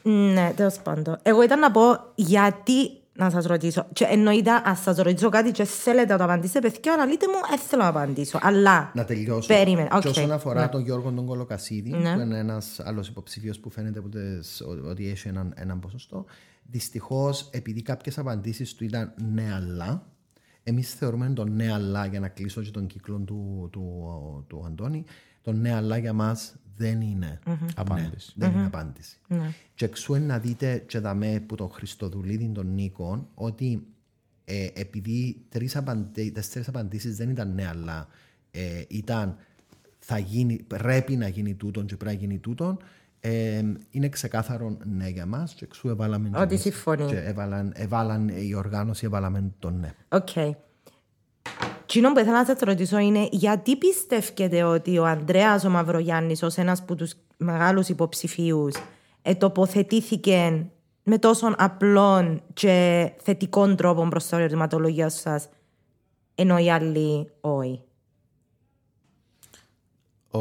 Ναι, τέλος πάντων. Εγώ ήταν να πω γιατί να σας ρωτήσω. Και εννοείται, αν σας ρωτήσω κάτι και θέλετε να το απαντήσετε, παιδιά, λαλείτε μου, δεν θέλω να απαντήσω. Αλλά. Να τελειώσω. Περίμενε, Και οκ. όσον αφορά Ναι. τον Γιώργο τον Κολοκασίδη, Ναι. που είναι ένας άλλος υποψήφιος που φαίνεται που τες- ο- ότι έχει έναν, έναν ποσοστό, δυστυχώς επειδή κάποιες απαντήσεις του ήταν ναι, αλλά. Εμείς θεωρούμε το ναι, αλλά για να κλείσω και τον κύκλο του, του, του, Αντώνη, το ναι, αλλά για μας δεν είναι Απάντηση. Ναι, δεν είναι απάντηση. Και εξ ου είναι να δείτε και δαμέ που τον Χριστοδουλίδη τον Νίκον ότι ε, επειδή τρεις απαντή, τέσσερις απαντήσεις δεν ήταν ναι αλλά ε, ήταν θα γίνει, πρέπει να γίνει τούτον και πρέπει να γίνει τούτον ε, είναι ξεκάθαρο ναι για μας και εξ ου έβαλαμε και Ότι εμείς. συμφωνεί. και έβαλαν, έβαλαν η οργάνωση έβαλαμε τον ναι. Οκ. Εκείνο που ήθελα να σα ρωτήσω είναι γιατί πιστεύετε ότι ο Ανδρέας ο Μαυρογιάννης ως ένας από τους μεγάλους υποψηφίους ε, τοποθετήθηκε με τόσο απλών και θετικών τρόπων προς το ερωτηματολογίο σας ενώ οι άλλοι όχι; Ο,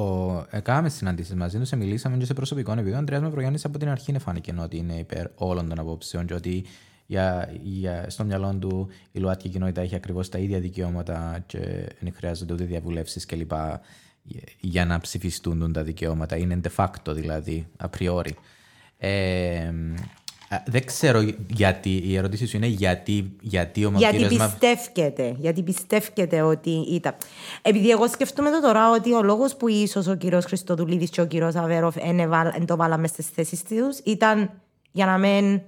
ε, κάναμε συναντήσεις μαζί τους, σε μιλήσαμε και σε προσωπικό επίπεδο. Ο Ανδρέας Μαυρογιάννης από την αρχή φάνηκε ότι είναι υπέρ όλων των απόψεων και ότι για, για, στο μυαλό του η ΛΟΑΤΚΙ κοινότητα έχει ακριβώς τα ίδια δικαιώματα και δεν χρειάζονται ούτε διαβουλεύσεις κλπ. για να ψηφιστούν τα δικαιώματα. Είναι de facto δηλαδή, appriori. Ε, δεν ξέρω γιατί. Η ερώτηση σου είναι γιατί, γιατί ο Γιατί πιστεύετε, γιατί πιστεύετε ότι ήταν. Επειδή εγώ σκεφτούμε το τώρα ότι ο λόγος που ίσως ο κύριος Χριστοδουλίδης και ο κύριος Αβέροφ δεν το βάλαμε στις θέσεις τους ήταν για να μην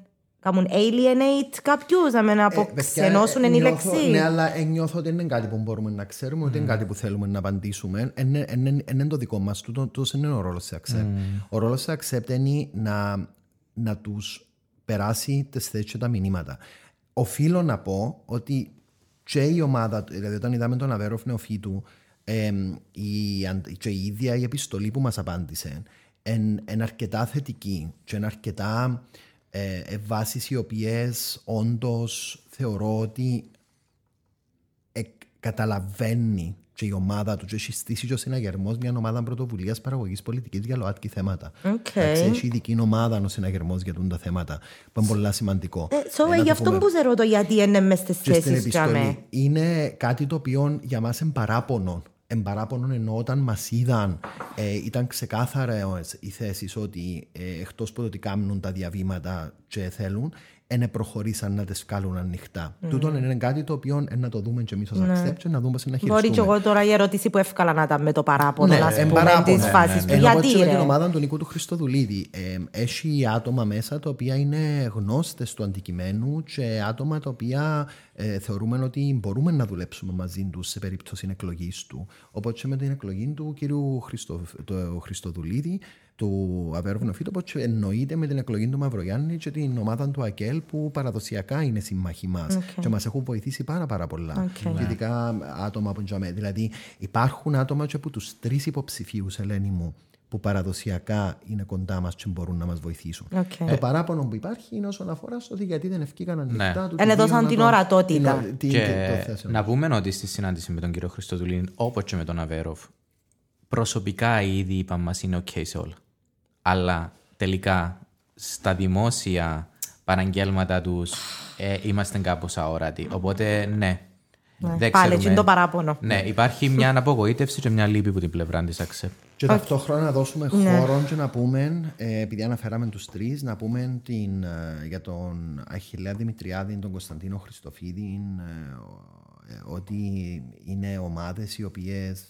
κάνουν alienate κάποιους, να μην αποξενώσουν ε, η λέξη. Ναι, αλλά νιώθω ότι είναι κάτι που μπορούμε να ξέρουμε, ότι είναι κάτι που θέλουμε να απαντήσουμε. Είναι το δικό μας. Τούτο είναι ο ρόλος της Accept. Ο ρόλος της Accept είναι να, να τους περάσει τις θέσεις και τα μηνύματα. Οφείλω να πω ότι και η ομάδα, δηλαδή όταν είδαμε τον Αβέροφ νεοφύτου, ε, η, και η ίδια η επιστολή που μας απάντησε είναι αρκετά θετική και είναι αρκετά ε, ε, βάσεις οι οποίες όντως θεωρώ ότι ε, καταλαβαίνει και η ομάδα του και έχει στήσει και ο συναγερμός μια ομάδα πρωτοβουλίας παραγωγής πολιτικής για ΛΟΑΤΚΙ θέματα. Okay. έχει ειδική ομάδα ο συναγερμός για τα θέματα, που είναι πολύ σημαντικό. Ε, so, ε, γι' αυτό που σε ρωτώ γιατί είναι μες στις θέσεις Είναι κάτι το οποίο για μας είναι παράπονο εμπαράπονον ενώ όταν μας είδαν ε, ήταν ξεκάθαρα οι θέσεις ότι ε, εκτός από το ότι κάνουν τα διαβήματα και θέλουν, δεν προχωρήσαν να τις βγάλουν ανοιχτά. Mm. Τούτο είναι κάτι το οποίο να το δούμε και εμείς ως ναι. και να δούμε πώ να χειριστούμε. Μπορεί και εγώ τώρα η ερώτηση που εύκολα να ήταν με το παράπονο, ναι, να πούμε τι φάσει του. Γιατί. Με την ομάδα του Νικού του Χριστοδουλίδη. Ε, έχει άτομα μέσα τα οποία είναι γνώστες του αντικειμένου και άτομα τα οποία ε, θεωρούμε ότι μπορούμε να δουλέψουμε μαζί τους σε περίπτωση εκλογής του. Οπότε με την εκλογή του κ. Χριστο, Χριστοδουλίδη του Αβέρβουνο Φίτο, όπω εννοείται με την εκλογή του Μαυρογιάννη και την ομάδα του ΑΚΕΛ που παραδοσιακά είναι σύμμαχοι μας okay. και μας έχουν βοηθήσει πάρα, πάρα πολλά. Okay. Ειδικά άτομα από Τζαμέ. Δηλαδή υπάρχουν άτομα και από τους τρεις υποψηφίους, Ελένη μου, που παραδοσιακά είναι κοντά μας και μπορούν να μας βοηθήσουν. Okay. Το παράπονο που υπάρχει είναι όσον αφορά στο ότι γιατί δεν ευκήκαν ανοιχτά ναι. του. Είναι δώσαν την ορατότητα. να πούμε ότι στη συνάντηση με τον κύριο Χριστοδουλίν, όπως και με τον Αβέροφ, προσωπικά ήδη είπαν μας είναι OK σε όλα αλλά τελικά στα δημόσια παραγγέλματα τους ε, είμαστε κάπως αόρατοι. Οπότε ναι. ναι. Δεν Πάλι, είναι το παράπονο. Ναι, υπάρχει μια απογοήτευση και μια λύπη από την πλευρά της ΑΞΕΠ. Και ταυτόχρονα να δώσουμε ναι. χώρο και να πούμε, ε, επειδή αναφέραμε τους τρεις, να πούμε την, ε, για τον Αχιλέα Δημητριάδη, τον Κωνσταντίνο Χριστοφίδη, ότι είναι ομάδες οι οποίες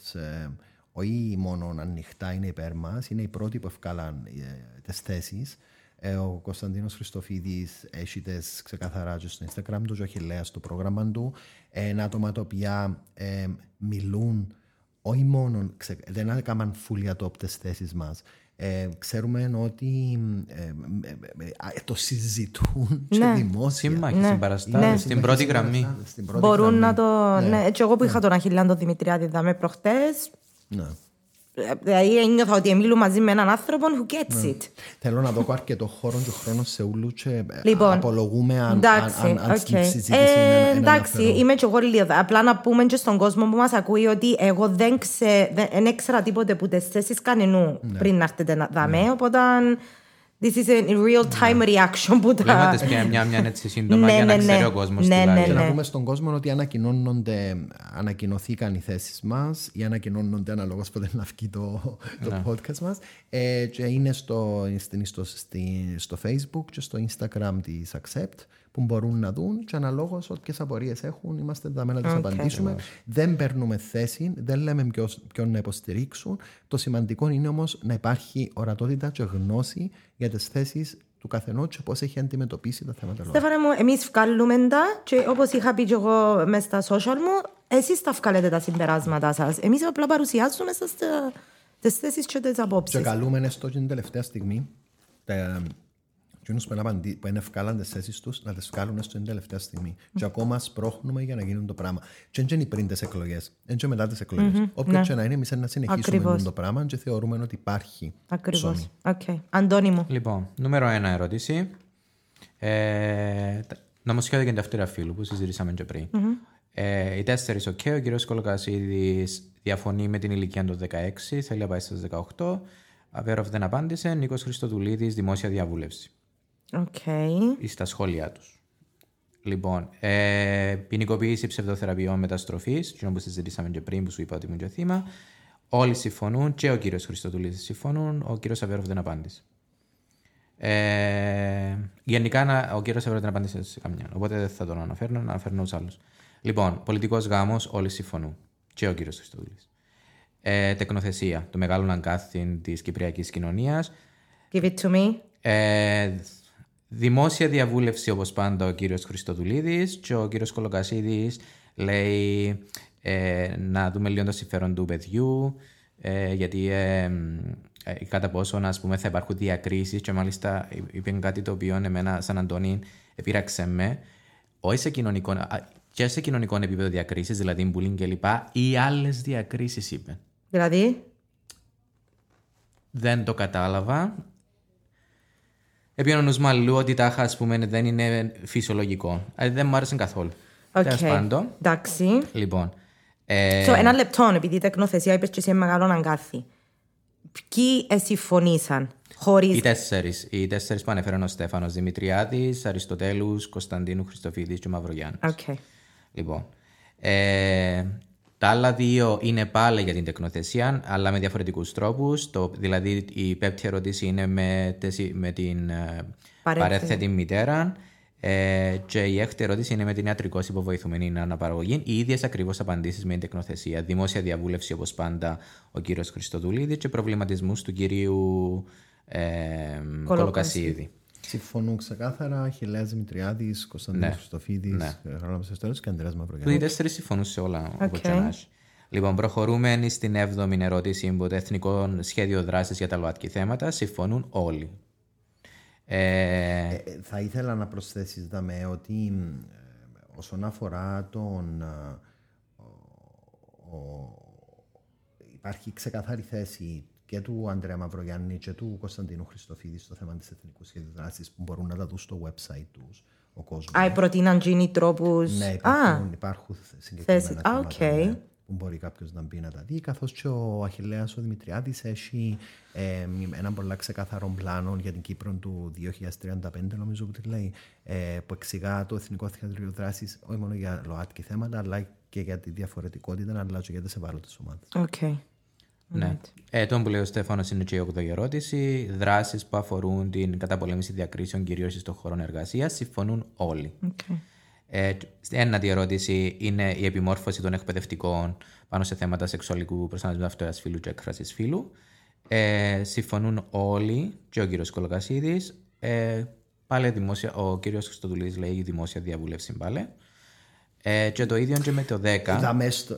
όχι μόνο ανοιχτά είναι υπέρ μας, είναι οι πρώτοι που ευκάλαν ε, τις θέσεις. Ε, ο Κωνσταντίνος Χριστοφίδης έχει τις ξεκαθαρά στο Instagram του, ο Αχηλέα στο πρόγραμμα του. Είναι άτομα τα οποία ε, μιλούν όχι μόνο, δεν έκαναν φούλια top τις θέσεις μας. Ε, ξέρουμε ότι ε, ε, το συζητούν ναι. και δημόσια. Σύμμαχοι, ναι. συμπαραστάτες, ναι. στην πρώτη γραμμή. Μπορούν να το... Ναι. Έτσι, εγώ που είχα τον Αχιλιάντο Δημητριάδη δάμε προχτές, ναι. Δηλαδή ένιωθα ότι μιλούν μαζί με έναν άνθρωπο who gets ναι. it. Θέλω να δω αρκετό χώρο και χρόνος σε ούλους και λοιπόν, απολογούμε αν, εντάξει, αν, αν, okay. συζήτηση ε, είναι, Εντάξει, είμαι και εγώ λίγο. Απλά να πούμε και στον κόσμο που μας ακούει ότι εγώ δεν, ξέ, δεν, έξερα τίποτε που τις θέσεις κανενού ναι. πριν να έρθετε να δάμε, ναι. οπότε This is a real time reaction που τα... Λέμε πια μια, μια έτσι σύντομα ναι, για να ναι, ξέρει ναι. ο κόσμος ναι, ναι, Και να πούμε στον κόσμο ότι ανακοινώνονται, ανακοινωθήκαν οι θέσεις μας ή ανακοινώνονται αναλόγως που δεν βγει το, το podcast μας. Ε, και είναι στο, στο, στο Facebook και στο Instagram της Accept που μπορούν να δουν και αναλόγως όποιε απορίες έχουν, είμαστε εδώ να τις απαντήσουμε. Δεν παίρνουμε θέση, δεν λέμε ποιον να υποστηρίξουν. Το σημαντικό είναι όμως να υπάρχει ορατότητα και γνώση για τις θέσεις του καθενός και πώς έχει αντιμετωπίσει τα θέματα. Στέφανε μου, εμείς βγάλουμε τα και όπως είχα πει και εγώ μέσα στα social μου, εσείς τα βγάλετε τα συμπεράσματα σας. Εμείς απλά παρουσιάζουμε τις θέσεις και τις απόψεις. Και καλούμε έστω την τελευταία στιγμή Εκείνους που είναι ευκάλαν τις θέσεις τους να τις βγάλουν στην τελευταία στιγμή. Mm. Και ακόμα σπρώχνουμε για να γίνουν το πράγμα. Και δεν είναι πριν τις εκλογές, δεν είναι μετά τις εκλογές. Mm-hmm. Όποιο ναι. και να είναι, εμείς να συνεχίσουμε Ακριβώς. το πράγμα και θεωρούμε ότι υπάρχει Ακριβώς. Okay. Αντώνη μου. Λοιπόν, νούμερο ένα ερώτηση. Ε, νομοσχέδιο για την ταυτότητα φύλου που συζητήσαμε και πριν. Mm-hmm. Ε, οι τέσσερις, OK. Okay. Ο κύριος Κολοκασίδης διαφωνεί με την ηλικία του 16, θέλει να πάει στις 18. Αβέροφ δεν απάντησε. Νίκος Χριστοδουλίδης, δημόσια διαβούλευση. Okay. Ή στα σχόλιά τους. Λοιπόν, ε, ποινικοποίηση ψευδοθεραπείων μεταστροφής, το που συζητήσαμε και πριν, που σου είπα ότι ήμουν και θύμα. Όλοι συμφωνούν και ο κύριος Χριστοδουλίδη συμφωνούν. Ο κύριος Αβέροφ δεν απάντησε. Ε, γενικά ο κύριος Αβέροφ δεν απάντησε σε καμιά. Οπότε δεν θα τον αναφέρω, να αναφέρω του άλλους. Λοιπόν, πολιτικός γάμος, όλοι συμφωνούν. Και ο κύριος Χριστοδουλίδη. Ε, τεκνοθεσία, το μεγάλο αγκάθιν της κυπριακής κοινωνίας. Give it to me. Ε, δημόσια διαβούλευση όπως πάντα ο κύριος Χριστοδουλίδης και ο κύριος Κολοκασίδης λέει ε, να δούμε λίγο το συμφέρον του παιδιού ε, γιατί ε, ε, κατά πόσο ας πούμε, θα υπάρχουν διακρίσεις και μάλιστα είπε κάτι το οποίο εμένα σαν Αντώνη επήραξε με όχι σε κοινωνικό, και σε κοινωνικό επίπεδο διακρίσεις, δηλαδή bullying κλπ. ή άλλες διακρίσεις είπε. Δηλαδή; Δεν το κατάλαβα. Έπιανε ο νους αλλού ότι τα ας πούμε, δεν είναι φυσιολογικό. Ε, δεν μου άρεσε καθόλου. Okay. Τέλος πάντων. Εντάξει. Λοιπόν. Ε... So, ένα λεπτό, επειδή η τεκνοθεσία είπες και σε μεγάλο αγκάθι. Ποιοι συμφωνήσαν, χωρί. Οι τέσσερις. Οι τέσσερις που ανέφεραν ο Στέφανος Δημητριάδης, Αριστοτέλους, Κωνσταντίνου Χριστοφίδης και Μαυρογιάννης. Okay. Λοιπόν. Ε, τα άλλα δύο είναι πάλι για την τεκνοθεσία, αλλά με διαφορετικούς τρόπους. Δηλαδή, η πέπτη ερώτηση είναι με, με την ε, παρέθετη μητέρα. Ε, και η έκτη ερώτηση είναι με την ιατρικό υποβοηθούμενη αναπαραγωγή. Οι ίδιες ακριβώς απαντήσεις με την τεκνοθεσία. Δημόσια διαβούλευση, όπως πάντα, ο κύριος Χριστοδουλίδης και προβληματισμούς του κυρίου ε, Κολοκασίδη. Συμφωνούν ξεκάθαρα Αχιλέα Δημητριάδης, Κωνσταντίνος ναι. Χριστοφίδης, ναι. Γράμμα και Αντρέα Μαυρογιάννη. Οι τέσσερις συμφωνούν σε όλα. Okay. Λοιπόν, προχωρούμε στην έβδομη ερώτηση από το Εθνικό Σχέδιο Δράσης για τα ΛΟΑΤΚΙ θέματα. Συμφωνούν όλοι. Ε... Ε, ε θα ήθελα να προσθέσεις, Δαμέ, ότι ε, όσον αφορά τον. Ε, ο, υπάρχει ξεκαθαρή θέση και του Ανδρέα Μαυρογιάννη και του Κωνσταντίνου Χριστοφίδη στο θέμα της εθνικού σχέδιου δράσης που μπορούν να τα δουν στο website τους ο κόσμος. Α, προτείναν γίνει τρόπους. Ναι, υπάρχουν, υπάρχουν συγκεκριμένα θέματα okay. ναι, που μπορεί κάποιος να μπει να τα δει. Καθώς και ο Αχηλέα ο Δημητριάδης έχει ε, ένα πολύ ξεκάθαρο πλάνο για την Κύπρο του 2035, νομίζω που τη λέει, ε, που εξηγά το Εθνικό Θεατρίο Δράσης όχι μόνο για ΛΟΑΤΚΙ θέματα, αλλά και για τη διαφορετικότητα, αλλά και για τι ευάλωτε ομάδε. Okay. Ναι. Ε, τον που λέει ο Στέφανος είναι και η 8η ερώτηση. Δράσεις που αφορούν την καταπολέμηση διακρίσεων κυρίως στον χώρο εργασίας συμφωνούν όλοι. Okay. Ε, ένατη ερώτηση είναι η επιμόρφωση των εκπαιδευτικών πάνω σε θέματα σεξουαλικού προσανατολισμού αυτοέα φύλου και έκφρασης φύλου. Ε, συμφωνούν όλοι, και ο κύριος Κολοκασίδης. Ε, πάλι δημόσια, ο κύριος Χρυστοδουλή λέει δημόσια διαβούλευση πάλι. Ε, και το ίδιο και με το 10.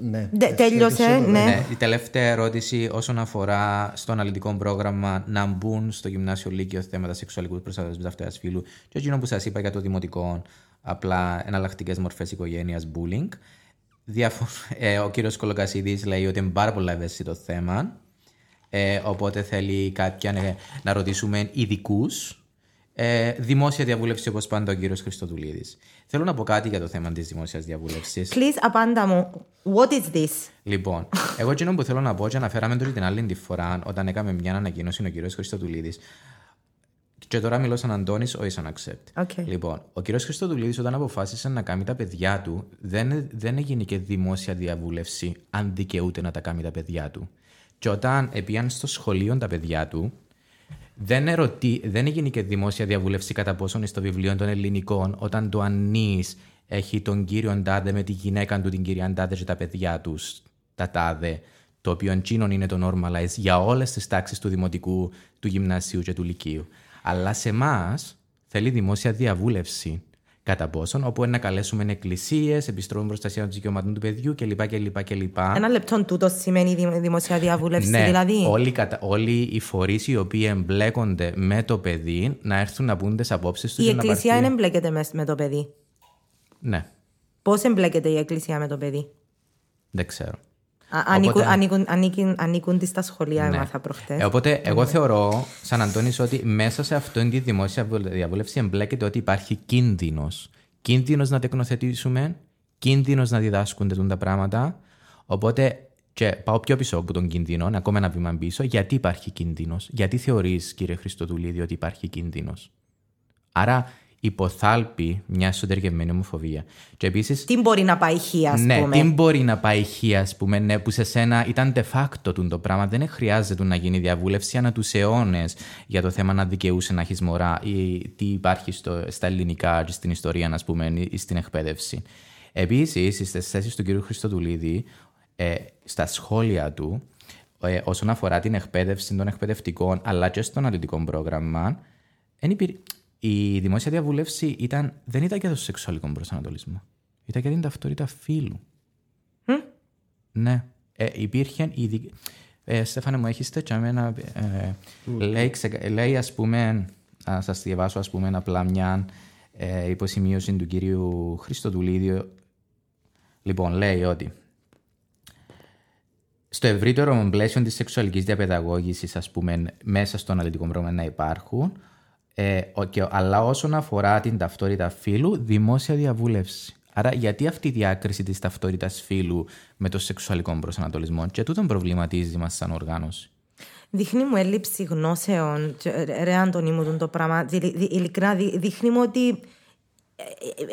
ναι. τέλειωσε, ναι. ναι. Η τελευταία ερώτηση όσον αφορά στο αναλυτικό πρόγραμμα να μπουν στο γυμνάσιο Λύκειο θέματα σεξουαλικού προστατευτισμού αυτοέα φύλου και εκείνο που σας είπα για το δημοτικό, απλά εναλλακτικές μορφές οικογένειας, bullying. Διαφο- <laughs> ε, ο κύριος Κολοκασίδης λέει ότι είναι πάρα πολύ ευαίσθητο θέμα. Ε, οπότε θέλει κάποια να, να ρωτήσουμε ειδικούς ε, δημόσια διαβούλευση, όπως πάντα, ο κύριος Χριστοδουλίδης. Θέλω να πω κάτι για το θέμα της δημόσιας διαβούλευσης. Please, απάντα μου. What is this? Λοιπόν, εγώ εκείνο που θέλω να πω και αναφέραμε τώρα την άλλη τη φορά όταν έκαμε μια ανακοίνωση ο κύριος Χριστοδουλίδης. Και τώρα μιλώ σαν Αντώνης, όχι σαν Accept. Okay. Λοιπόν, ο κύριος Χριστοδουλίδης, όταν αποφάσισε να κάνει τα παιδιά του, δεν, δεν έγινε και δημόσια διαβούλευση αν δικαιούται να τα κάνει τα παιδιά του. Και όταν πήγαν στο σχολείο τα παιδιά του, δεν, ερωτή, δεν έγινε και δημόσια διαβούλευση κατά πόσον στο βιβλίο των ελληνικών, όταν το Ανή έχει τον κύριο Ντάδε με τη γυναίκα του, την κυρία Ντάδε και τα παιδιά τους, τα τάδε, το οποίο εκείνον είναι το normalize για όλες τις τάξεις του δημοτικού, του γυμνασίου και του λυκείου. Αλλά σε εμάς θέλει δημόσια διαβούλευση κατά πόσον, όπου να καλέσουμε εκκλησίες, επιστροφή προστασία των δικαιωμάτων του παιδιού κλπ. κλπ, κλπ. Ένα λεπτό τούτο σημαίνει δημοσία διαβούλευση, ναι, δηλαδή. Όλοι, κατα... όλοι οι φορείς οι οποίοι εμπλέκονται με το παιδί να έρθουν να πούν τις απόψεις τους. Η εκκλησία δεν εμπλέκεται με το παιδί. Ναι. Πώς εμπλέκεται η εκκλησία με το παιδί; Δεν ξέρω. Ανήκουν, ανήκουν, ανήκουν, ανήκουν στα σχολεία, ναι. έμαθα προχτές. Ε, οπότε, εγώ θεωρώ, σαν Αντώνης, ότι μέσα σε αυτήν τη δημόσια διαβούλευση εμπλέκεται ότι υπάρχει κίνδυνος. Κίνδυνος να τεκνοθετήσουμε, κίνδυνος να διδάσκονται τα πράγματα. Οπότε, και πάω πιο πίσω από τον κίνδυνο, ακόμα ένα βήμα πίσω, γιατί υπάρχει κίνδυνος; Γιατί θεωρείς, κύριε Χριστοδουλίδη, ότι υπάρχει κίνδυνος; Άρα, υποθάλπει μια εσωτερικευμένη ομοφοβία. Και επίσης, Τι μπορεί να πάει χ, ας ναι, πούμε; τι μπορεί να πάει χ, ας πούμε, ναι, που σε σένα ήταν de facto του το πράγμα. Δεν χρειάζεται να γίνει διαβούλευση ανά τους αιώνες για το θέμα να δικαιούσε να έχεις μωρά ή τι υπάρχει στο, στα ελληνικά και στην ιστορία, α πούμε, ή στην εκπαίδευση. Επίσης, στις θέσει του κ. Χριστοδουλίδη, ε, στα σχόλια του, ε, όσον αφορά την εκπαίδευση των εκπαιδευτικών αλλά και στο αναλυτικό πρόγραμμα, εν υπήρ- η δημόσια διαβούλευση ήταν, δεν ήταν για το σεξουαλικό προσανατολισμό. Ήταν για την ταυτότητα φύλου. Ναι. Ε, υπήρχε ήδη. Ε, Στέφανε μου, έχεις τέτοια εμένα. Ε, λέει, ξεκα- λέει, ας πούμε, να σας διαβάσω, ας πούμε, απλά μια ε, υποσημείωση του κυρίου Χριστοδουλίδη. Λοιπόν, λέει ότι στο ευρύτερο πλαίσιο της σεξουαλικής διαπαιδαγώγησης, ας πούμε, μέσα στο αναλυτικό πρόγραμμα να υπάρχουν. Ε, ο- και, αλλά όσον αφορά την ταυτότητα φύλου, δημόσια διαβούλευση. Άρα, γιατί αυτή η διάκριση της ταυτότητας φύλου με το σεξουαλικό προσανατολισμό, και τούτον προβληματίζει μας σαν οργάνωση. Δείχνει μου έλλειψη γνώσεων. και, ε, Ρε, Αντωνί μου, το πράγμα. Δη- δη- Ειλικρινά, δει- δείχνει μου ότι ε,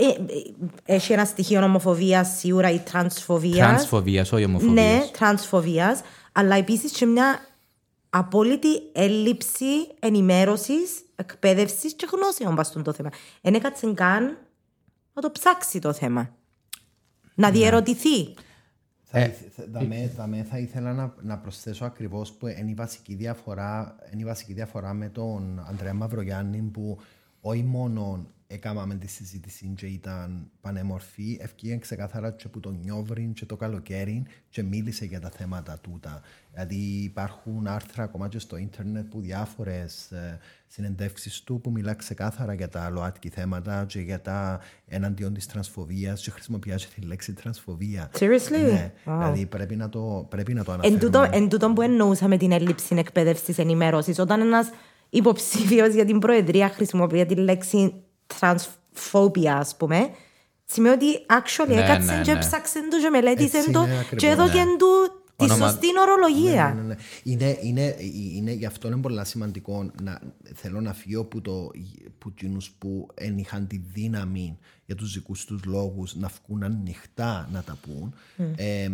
ε, ε, έχει ένα στοιχείο ομοφοβία σίγουρα ή τρανσφοβία. Τρανσφοβίας, όχι ομοφοβίας. Ναι, τρανσφοβίας, αλλά επίσης και μια απόλυτη έλλειψη ενημέρωσης, εκπαίδευσης και γνώσεων πα το θέμα. Δεν έκατσε καν να το ψάξει το θέμα. Να διερωτηθεί. Θα, ήθ- θα- δαμέ, δαμέ θα ήθελα να, να προσθέσω ακριβώς που είναι η, βασική διαφορά, είναι η βασική διαφορά με τον Ανδρέα Μαυρογιάννη που όχι μόνο έκαναμε τη συζήτηση και ήταν πανέμορφη, ευκήγε ξεκάθαρα και που τον Νιόβριν και το καλοκαίρι και μίλησε για τα θέματα τούτα. Δηλαδή υπάρχουν άρθρα ακόμα και στο ίντερνετ που διάφορες ε, συνεντεύξεις του που μιλά ξεκάθαρα για τα ΛΟΑΤΚΙ θέματα και για τα εναντίον της τρανσφοβίας και χρησιμοποιεί και τη λέξη τρανσφοβία. Seriously? Ναι, Wow. δηλαδή πρέπει να το, πρέπει να το Εν αναφέρουμε. τούτο, εν τούτο που εννοούσα με την έλλειψη εκπαίδευσης ενημέρωσης, όταν ένας υποψήφιος για την Προεδρία χρησιμοποιεί τη λέξη transphobia, ας πούμε, σημαίνει ότι actually Ναι, έκατσε ναι, και ναι. έψαξε το και μελέτησε Έτσι το είναι ακριβώς, και έδωκε ναι. του τη Όνομα- σωστή ορολογία. Ναι, ναι, ναι. Είναι, είναι, είναι, γι' αυτό είναι πολύ σημαντικό να θέλω να φύγω που, το, που εκείνους που εν είχαν τη δύναμη για τους δικούς τους λόγους να βγουν ανοιχτά να τα πούν ε,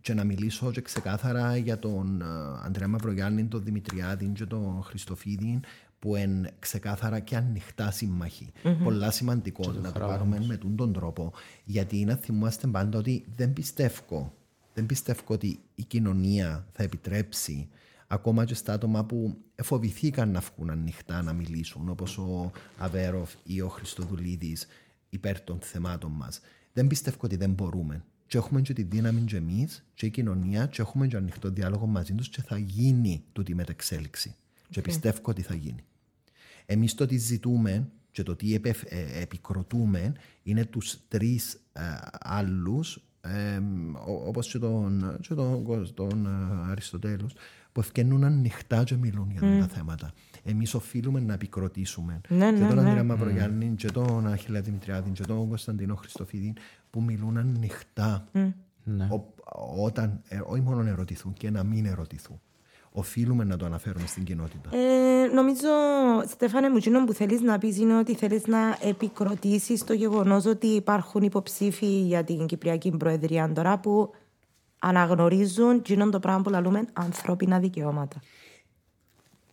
και να μιλήσω και ξεκάθαρα για τον ε, Ανδρέα Μαυρογιάννη, τον Δημητριάδη και τον Χριστοφίδη που είναι ξεκάθαρα και ανοιχτά σύμμαχοι. Πολλά σημαντικό να το πάρουμε με τον, τον τρόπο γιατί να θυμάστε πάντα ότι δεν πιστεύω δεν πιστεύω ότι η κοινωνία θα επιτρέψει ακόμα και στα άτομα που φοβηθήκαν να βγουν ανοιχτά να μιλήσουν όπως ο Αβέροφ ή ο Χριστοδουλίδης υπέρ των θεμάτων μας. Δεν πιστεύω ότι δεν μπορούμε. Και έχουμε και τη δύναμη και εμείς και η κοινωνία και έχουμε και ανοιχτό διάλογο μαζί τους και θα γίνει τούτη η μετεξέλιξη. Και πιστεύω ότι θα γίνει. Εμείς το τι ζητούμε και το τι επεφ- ε, επικροτούμε είναι τους τρεις ε, άλλους ε, ο- όπως και τον, και τον, τον ε, Αριστοτέλους που ευκαινούν ανοιχτά και μιλούν για τα θέματα. Εμείς οφείλουμε να επικροτήσουμε Ναι, και ναι, τον ναι. Ανδρέα Μαυρογιάννη και τον Αχιλέα Δημητριάδη και τον Κωνσταντίνο Χριστοφίδη που μιλούν ανοιχτά Ο- όταν, ε, όχι μόνο ερωτηθούν και να μην ερωτηθούν. Οφείλουμε να το αναφέρουμε στην κοινότητα. Ε, νομίζω, Στέφανε μου, εκείνο που θέλεις να πεις είναι ότι θέλεις να επικροτήσεις το γεγονός ότι υπάρχουν υποψήφοι για την Κυπριακή Προεδρία τώρα που αναγνωρίζουν εκείνο το πράγμα που λαλούμε ανθρώπινα δικαιώματα.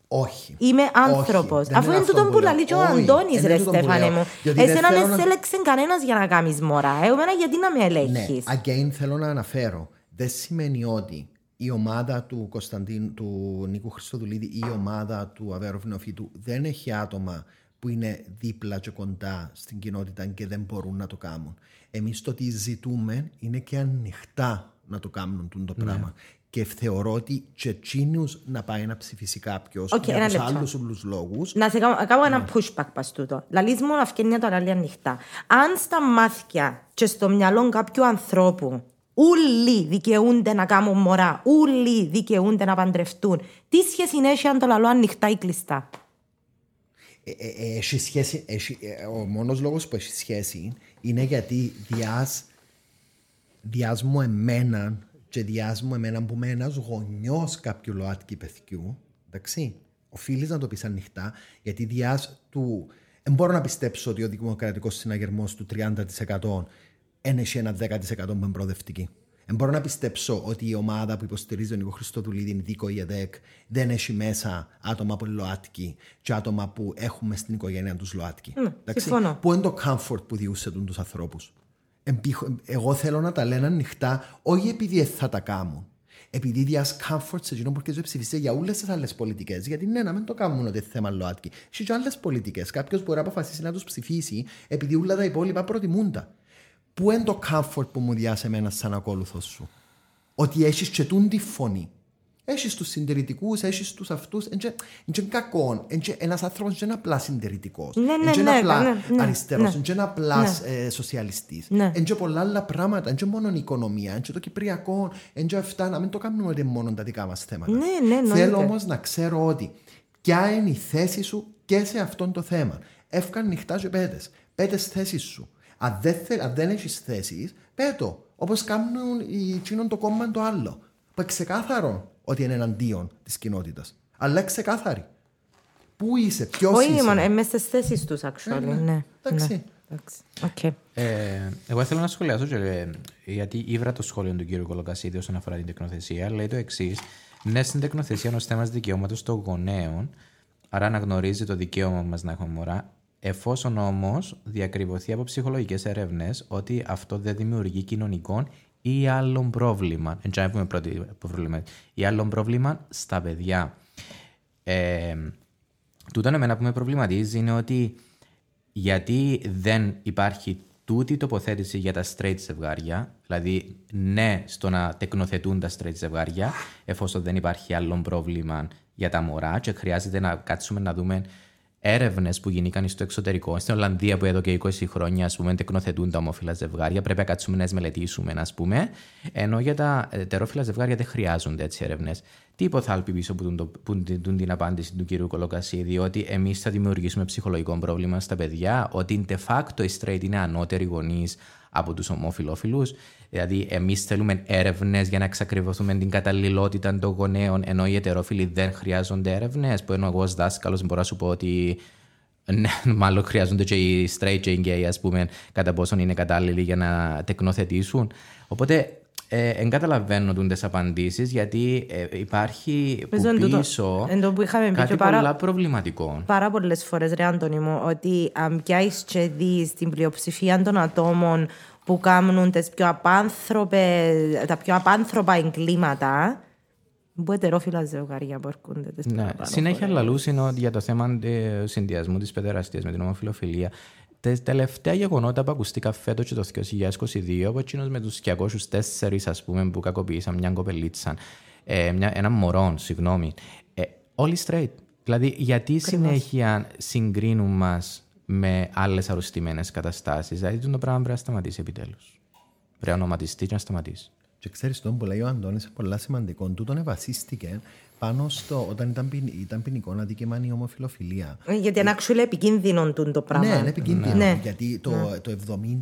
Όχι. Είμαι Όχι, άνθρωπος. δεν Αφού είναι είναι αυτό τούτο που που λέω. λέει και ο Όχι, Αντώνης, είναι ρε τούτο που Στέφανε λέω. μου. Γιατί δεν Εσένα θέλω δεν να- σε έλεξε κανένας για να κάνεις μωρά. Ε, εμένα γιατί να με ελέγχεις; Ναι, again θέλω να αναφέρω. Δεν σημαίνει ότι η ομάδα του Κωνσταντίν, του Νίκου Χριστοδουλίδη ή η ομάδα του Αβέροφ Νεοφύτου δεν έχει άτομα που είναι δίπλα και κοντά στην κοινότητα και δεν μπορούν να το κάνουν. Εμείς το τι ζητούμε είναι και ανοιχτά να το κάνουν τούτο το πράγμα. Και θεωρώ ότι και εκείνους να πάει να ψηφίσει κάποιος Οκ, για ένα τους λεπτό. άλλους όλους λόγους Να σε κάνω, να κάνω Ναι. ένα pushback πας τούτο. Λαλείς μου να φκαίνει τζαι να λαλεί ανοιχτά. Αν στα μάτια και στο μυαλό κάποιου ανθρώπου Ούλοι δικαιούνται να κάνουν μωρά. Ούλοι δικαιούνται να παντρευτούν. Τι σχέση έχει αν το λαλό ανοιχτά ή κλειστά; Ε, ε, ε, έχει σχέση, έχει, ε, ο μόνος λόγος που έχει σχέση είναι γιατί διάς, διάς μου εμέναν και διάς μου εμέναν που είμαι ένας γονιός κάποιου ΛΟΑΤΚΙ παιδιού, εντάξει, οφείλεις να το πεις ανοιχτά, γιατί διάς του Δεν μπορώ να πιστέψω ότι ο δημοκρατικός συναγερμός του 30% ένεχε ένα 10% που είναι προοδευτική. Δεν μπορώ να πιστέψω ότι η ομάδα που υποστηρίζει τον Νίκο Χριστοδουλίδη, η Δίκο η ΕΔΕΚ, δεν έχει μέσα άτομα που είναι ΛΟΑΤΚΙ και άτομα που έχουμε στην οικογένεια τους ΛΟΑΤΚΙ. Ναι, συμφωνώ. Πού είναι το comfort που διούσε τους ανθρώπους. Εγώ θέλω να τα λένε ανοιχτά, όχι επειδή θα τα κάνουν. Επειδή δια comfort σε εκείνο που και ψηφίσει για όλες τις άλλες πολιτικές. Γιατί ναι, να μην το κάνουν ότι θέμα ΛΟΑΤΚΙ. Έχει και άλλες πολιτικές. Κάποιος μπορεί να αποφασίσει να τους ψηφίσει επειδή όλα τα υπόλοιπα προτιμούν τα. Πού είναι το comfort που μου διάσε εμένα σαν ακόλουθος σου; Ότι έχεις και τούν τη φωνή. Έχεις τους συντηρητικούς, έχεις τους αυτούς. Είναι κακό. Ένας άνθρωπος δεν είναι απλάς συντηρητικός. Ναι, ναι, είναι ναι, απλά ναι, ναι, αριστερός. ναι. Δεν είναι απλάς Ναι. ε, σοσιαλιστής. Ναι. Είναι πολλά άλλα πράγματα. Είναι μόνο η οικονομία. Είναι το κυπριακό. Είναι αυτά. Να μην το κάνουμε ότι είναι μόνο τα δικά μας θέματα. Ναι, ναι, εννοείται. Θέλω όμως να ξέρω ότι ποια είναι η θέση σου και σε αυτό το θέμα. Έφκα ανοιχτά και πε τες. Πε τες θέσεις σου. Αν δεν, θε, αν δεν έχεις θέσεις, πε το. Όπως κάνουν τζείνον το κόμμα το άλλο. Που είναι ξεκάθαρο ότι είναι εναντίον της κοινότητας. Αλλά είναι ξεκάθαρη. Πού είσαι, ποιος Όχι είσαι. μόνο, είμαι στις θέσεις τους, actually. ναι. Ναι. Εντάξει. ναι. Εντάξει. Οκ. Ε, εγώ θέλω να σχολιάσω, και, ε, γιατί ήβρα το σχόλιο του κ. Κολοκασίδη όσον αφορά την τεκνοθεσία. Λέει το εξής. Ναι, στην τεκνοθεσία ως θέμα δικαιώματος των γονέων, άρα αναγνωρίζει το δικαίωμα μας να έχουμε μωρά, εφόσον όμως διακριβωθεί από ψυχολογικές έρευνε ότι αυτό δεν δημιουργεί κοινωνικό ή άλλον πρόβλημα. Έτσι, να πούμε πρώτη πρόβλημα. Ή άλλον πρόβλημα στα παιδιά. Ε, τούτο εμένα που με προβληματίζει είναι ότι γιατί δεν υπάρχει τούτη τοποθέτηση για τα straight ζευγάρια, δηλαδή ναι στο να τεκνοθετούν τα straight ζευγάρια, εφόσον δεν υπάρχει άλλο πρόβλημα για τα μωρά και χρειάζεται να κάτσουμε να δούμε έρευνες που γίνηκαν στο εξωτερικό. Στην Ολλανδία που εδώ και 20 χρόνια ας πούμε, τεκνοθετούν τα ομόφυλα ζευγάρια, πρέπει να κάτσουμε να τις μελετήσουμε, ας πούμε. Ενώ για τα ετερόφυλα ζευγάρια δεν χρειάζονται έτσι έρευνες. Τι υποθάλπει πίσω από, τον, το- που την, την απάντηση του κυρίου Κολοκασίδη, ότι εμείς θα δημιουργήσουμε ψυχολογικό πρόβλημα στα παιδιά, ότι de facto οι straight είναι ανώτεροι γονείς από τους ομοφυλόφιλου. Δηλαδή, εμείς θέλουμε έρευνες για να εξακριβωθούμε την καταλληλότητα των γονέων, ενώ οι ετερόφιλοι δεν χρειάζονται έρευνες. Που ενώ εγώ ως δάσκαλος μπορώ να σου πω ότι ναι, <laughs> μάλλον χρειάζονται και οι straight και οι gay, ας πούμε, κατά πόσον είναι κατάλληλοι για να τεκνοθετήσουν. Οπότε, ε, δεν καταλαβαίνω τις απαντήσεις, γιατί ε, υπάρχει που Νομίζω εν τούτο- πίσω εν τω που είχαμε πει κάτι και παρά- πολλά προβληματικό. Πάρα πολλές φορές, ρε Αντώνη μου, ότι αν πιάσει και δεις την πλειοψηφία των ατόμων που κάνουν τις πιο απάνθρωπες, τα πιο απάνθρωπα εγκλήματα, που ετερόφυλα ζευγάρια που έρχονται τις Ναι, παραπάνω συνέχεια φορές. λαλούς είναι ότι για το θέμα του συνδυασμού της παιδεραστίας με την ομοφιλοφιλία. Τα τελευταία γεγονότα που ακουστήκα φέτος και το 2022, από εκείνο με τους 204 ας πούμε, που κακοποίησαν μια κοπελίτσα, ε, μια, ένα μωρό, συγγνώμη, ε, όλοι straight. Δηλαδή, γιατί συνέχεια συγκρίνουν μας με άλλες αρρωστημένες καταστάσεις. Δηλαδή, το πράγμα πρέπει να σταματήσει επιτέλους. Πρέπει να ονοματιστεί και να σταματήσει. Και ξέρεις τον που λέει ο Αντώνης, είναι πολλά σημαντικό. Τούτον βασίστηκε πάνω στο όταν ήταν, ποιν- ήταν ποινικό αδίκημα η ομοφιλοφιλία. Ε, Γιατί είναι actually επικίνδυνο τούτο το πράγμα. Ναι, είναι επικίνδυνο. Ναι. Γιατί το, το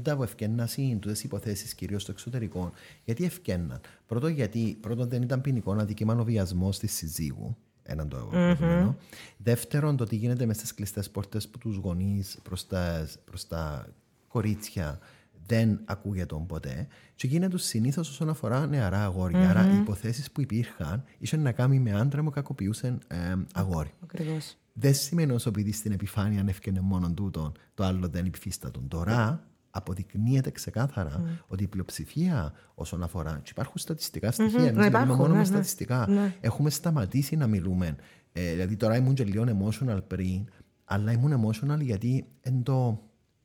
70 που ευκαιρνά τούτες υποθέσεις, κυρίως στο εξωτερικό, γιατί ευκαιρναν. Πρώτον, γιατί πρώτον δεν ήταν ποινικό αδίκημα ο βιασμός της συζύγου. Έναν το δεδομένο. Δεύτερον, το τι γίνεται με στις κλειστές πόρτες που τους γονείς προς τα, προς τα κορίτσια δεν ακούγεται ποτέ. Και γίνεται συνήθως όσον αφορά νεαρά αγόρια. Άρα οι υποθέσεις που υπήρχαν είχαν να κάνουν με άντρα που κακοποιούσαν ε, αγόρι. Ακριβώς. Δεν σημαίνει όσο επειδή στην επιφάνεια ανέφυγε μόνο τούτο, το άλλο δεν υφίστατον. Τώρα αποδεικνύεται ξεκάθαρα ότι η πλειοψηφία όσον αφορά. Και υπάρχουν στατιστικά στοιχεία. Εμείς μιλούμε υπάρχουν, μόνο ναι, με ναι. στατιστικά. Έχουμε σταματήσει να μιλούμε. Ε, δηλαδή τώρα ήμουν και λίγο emotional πριν, αλλά ήμουν emotional γιατί εν το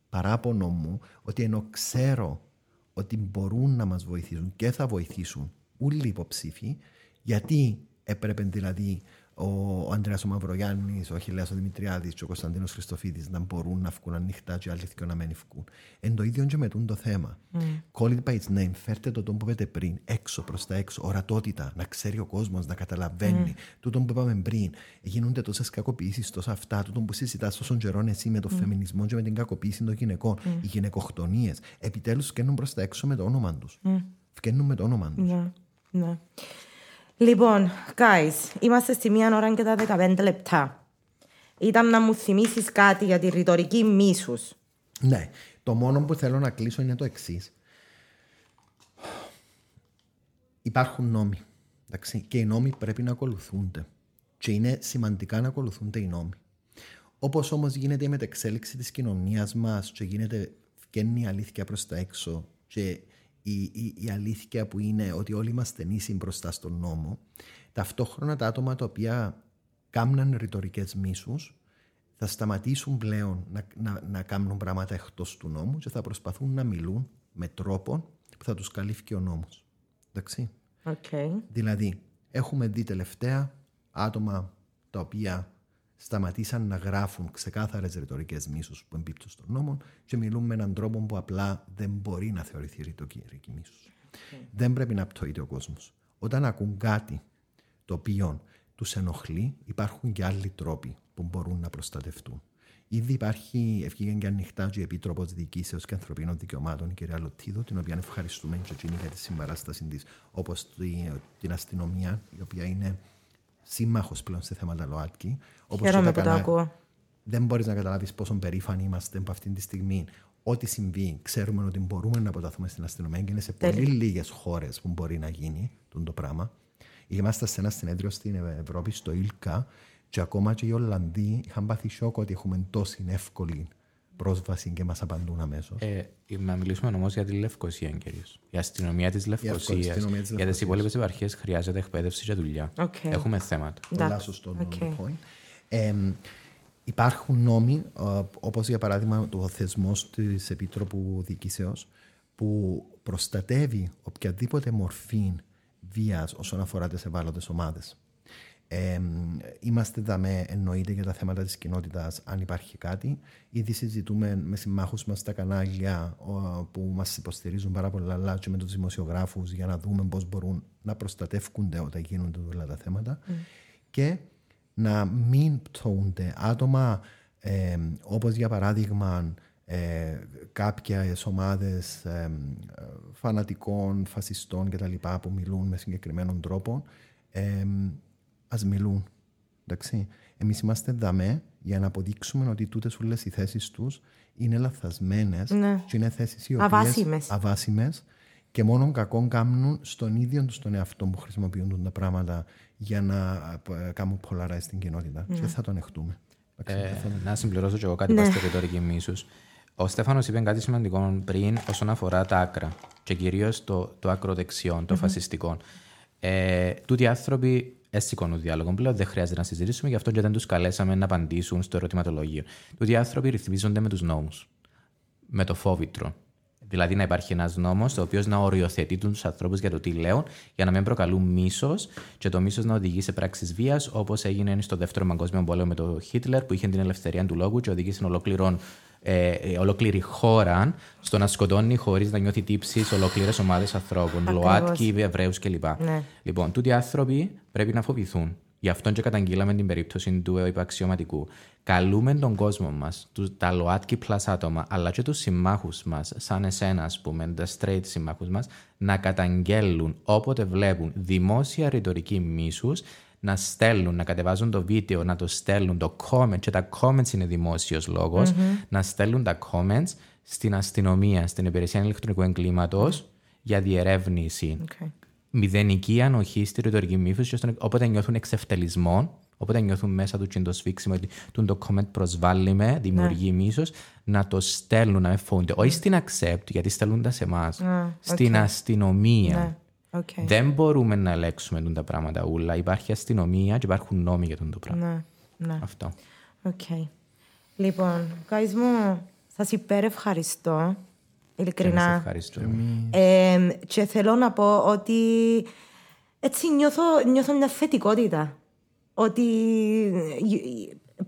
παράπονο μου ότι ενώ ξέρω ότι μπορούν να μας βοηθήσουν και θα βοηθήσουν όλοι οι υποψήφοι, γιατί έπρεπε δηλαδή ο, ο Ανδρέας ο Μαυρογιάννης, ο Αχιλέας ο Δημητριάδης και ο Κωνσταντίνος Χριστοφίδης να μπορούν να βγουν ανοιχτά και άλλοι δύο να μην βγουν. Εν το ίδιο και με τούν το θέμα. Call it by its name. Φέρτε το τον που είπατε πριν, έξω προς τα έξω, ορατότητα, να ξέρει ο κόσμος, να καταλαβαίνει. Τούτο που είπαμε πριν, γίνονται τόσες κακοποιήσεις, τόσα αυτά, τούτο που συζητάς τόσο καιρό εσύ με τον φεμινισμό και με την κακοποίηση των γυναικών, οι γυναικοκτονίες, επιτέλους φκαίνουν προς τα έξω με το όνομα τους. Φκαίνουν με το όνομα τους. Ναι, ναι. Λοιπόν, guys, είμαστε στη μία ώρα και τα 15 λεπτά. ήταν να μου θυμίσεις κάτι για τη ρητορική μίσους. Ναι. Το μόνο που θέλω να κλείσω είναι το εξής. Υπάρχουν νόμοι. Εντάξει, και οι νόμοι πρέπει να ακολουθούνται. Και είναι σημαντικά να ακολουθούνται οι νόμοι. Όπως όμως γίνεται η μετεξέλιξη της κοινωνίας μας και γίνεται βγαίνει η αλήθεια προς τα έξω και η, η, η, αλήθεια που είναι ότι όλοι είμαστε ίσοι μπροστά στον νόμο, ταυτόχρονα τα άτομα τα οποία κάμναν ρητορικές μίσους θα σταματήσουν πλέον να, να, να κάνουν πράγματα εκτός του νόμου και θα προσπαθούν να μιλούν με τρόπο που θα τους καλύφει ο νόμος. Εντάξει. Okay. Δηλαδή, έχουμε δει τελευταία άτομα τα οποία σταματήσαν να γράφουν ξεκάθαρες ρητορικές μίσους που εμπίπτουν στον νόμο και μιλούν με έναν τρόπο που απλά δεν μπορεί να θεωρηθεί ρητορική μίσου. Δεν πρέπει να πτωείται ο κόσμος. Όταν ακούν κάτι το οποίο τους ενοχλεί, υπάρχουν και άλλοι τρόποι που μπορούν να προστατευτούν. Ήδη υπάρχει, ευκήγε και ανοιχτά και η Επίτροπος Διοικήσεως και Ανθρωπίνων Δικαιωμάτων, η κυρία Λωτίδο, την οποία ευχαριστούμε και για τη συμπαράσταση της, όπως την αστυνομία, η οποία είναι σύμμαχος πλέον σε θέματα ΛΟΑΤΚΙ. Χαίρομαι που το ακούω. Δεν μπορείς να καταλάβεις πόσο περήφανοι είμαστε από αυτή τη στιγμή. Ό,τι συμβεί, ξέρουμε ότι μπορούμε να αποταθούμε στην αστυνομία και είναι σε πολύ λίγες χώρες που μπορεί να γίνει το πράγμα. Είμαστε σε ένα συνέδριο στην Ευρώπη, στο ΙΛΚΑ, και ακόμα και οι Ολλανδοί είχαν πάθει σοκ ότι έχουμε τόση εύκολη πρόσβαση και μας απαντούν αμέσως. Ε, να μιλήσουμε όμως για τη Λευκοσία κυρίω. Η αστυνομία της Λευκοσίας. Για τις υπόλοιπες επαρχίες χρειάζεται εκπαίδευση και δουλειά. Okay. Έχουμε θέματα. Πολλά σωστό okay. point. Ε, υπάρχουν νόμοι, όπως για παράδειγμα το θεσμός της Επίτροπου Διοικήσεως, που προστατεύει οποιαδήποτε μορφή βίας όσον αφορά τις ευάλωτες ομάδες. Ε, είμαστε δαμέ εννοείται για τα θέματα της κοινότητας αν υπάρχει κάτι. Ήδη συζητούμε με συμμάχους μας στα κανάλια που μας υποστηρίζουν πάρα πολλά αλλά και με τους δημοσιογράφους για να δούμε πώς μπορούν να προστατεύκονται όταν γίνονται όλα τα θέματα mm. και να μην πτωούνται άτομα ε, όπως για παράδειγμα ε, κάποιες ομάδες ε, φανατικών, φασιστών κτλ. που μιλούν με συγκεκριμένον τρόπο ε, ας μιλούν. Εντάξει. Εμείς είμαστε δαμέ για να αποδείξουμε ότι τούτες όλες οι θέσεις τους είναι λαθασμένες ναι. και είναι θέσεις οι οποίες αβάσιμες και μόνο κακό κάνουν στον ίδιο τους τον εαυτό που χρησιμοποιούν τα πράγματα για να ε, κάνουν polarize στην κοινότητα. Ναι. Και θα τον εχτούμε. Ε, να συμπληρώσω και εγώ κάτι ναι. στη ρητορική μίσου. Ο Στέφανος είπε κάτι σημαντικό πριν όσον αφορά τα άκρα και κυρίως το, το άκρο δεξιών, το mm-hmm. φασιστικό. Ε, τούτοι άνθρωποι έσηκον διάλογο πλέον, δεν χρειάζεται να συζητήσουμε, γι' αυτό και δεν τους καλέσαμε να απαντήσουν στο ερωτηματολόγιο. Ότι οι άνθρωποι ρυθμίζονται με τους νόμους. Με το φόβητρο. Δηλαδή να υπάρχει ένας νόμος, ο οποίος να οριοθετεί τους ανθρώπους για το τι λέω, για να μην προκαλούν μίσος και το μίσος να οδηγεί σε πράξεις βίας, όπως έγινε στο δεύτερο Παγκόσμιο Πόλεμο με τον Χίτλερ, που είχε την ελευθερία του λόγου και οδήγησε ολόκληρον ε, ε, ολόκληρη χώρα στο να σκοτώνει χωρίς να νιώθει τύψεις ολόκληρες ομάδες ανθρώπων. ΛΟΑΤΚΙ, Εβραίους κλπ. Ναι. Λοιπόν, τούτοι άνθρωποι πρέπει να φοβηθούν. Γι' αυτό και καταγγείλαμε την περίπτωση του υπαξιωματικού. Καλούμε τον κόσμο μας, τα ΛΟΑΤΚΙ plus άτομα, αλλά και τους συμμάχους μας, σαν εσένα, ας πούμε, τα straight συμμάχους μας, να καταγγέλουν όποτε βλέπουν δημόσια ρητορική μίσους να στέλνουν, να κατεβάζουν το βίντεο, να το στέλνουν, το comment, και τα comments είναι δημόσιος να στέλνουν τα comments στην αστυνομία, στην υπηρεσία ηλεκτρονικού εγκλήματος για διερεύνηση. Okay. Μηδενική ανοχή στη ρητορική μύφωση, όποτε νιώθουν εξευτελισμό, όποτε νιώθουν μέσα του το σφίξιμο ότι το comment προσβάλλει με, δημιουργεί ναι. μίσο, να το στέλνουν, να με φοβούνται. Όχι στην accept, γιατί στέλνουν τα σε εμάς. Στην αστυνομία. Ναι. Okay. Δεν μπορούμε να ελέγξουμε τα πράγματα όλα. Υπάρχει αστυνομία και υπάρχουν νόμοι για το πράγμα. Ναι, ναι. Αυτό. Okay. Λοιπόν, guys μου, σας υπερευχαριστώ. Ειλικρινά. Και ευχαριστώ. Ε, και θέλω να πω ότι έτσι νιώθω, νιώθω μια θετικότητα. Ότι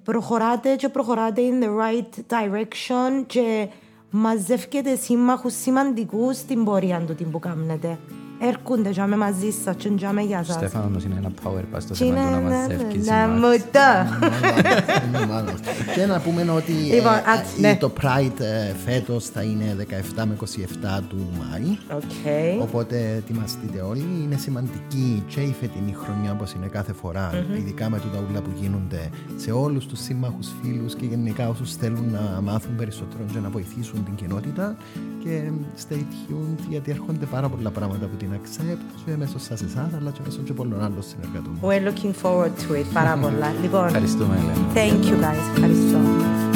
προχωράτε και προχωράτε in the right direction και μαζεύκετε σύμμαχους σημαντικούς στην πορεία του τι που κάνετε. Έρχονται και με μαζί σας και τζάμε για σας. Στέφανος είναι ένα power pass στο Τι θέμα είναι, του να ναι, μαζεύει ναι, να μου το. Είναι μάλλον. Και να πούμε ότι ε, Λοιπόν, α, ε, ναι. το Pride ε, φέτος θα είναι 17 με 27 του Μάη. Οκ. Οπότε ετοιμαστείτε όλοι. Είναι σημαντική και η φετινή χρονιά όπως είναι κάθε φορά, ειδικά με τα ούλα που γίνονται σε όλους τους σύμμαχους φίλους και γενικά όσους θέλουν να μάθουν περισσότερο και να βοηθήσουν την κοινότητα. Και stay tuned γιατί έρχονται πάρα πολλά πράγματα από την Accept και μέσω σας εσάς αλλά και μέσω και πολλών άλλων συνεργατών. We're looking forward to it πάρα πολλά. Λοιπόν, Ευχαριστούμε, Ελένα. thank you guys. Ευχαριστώ.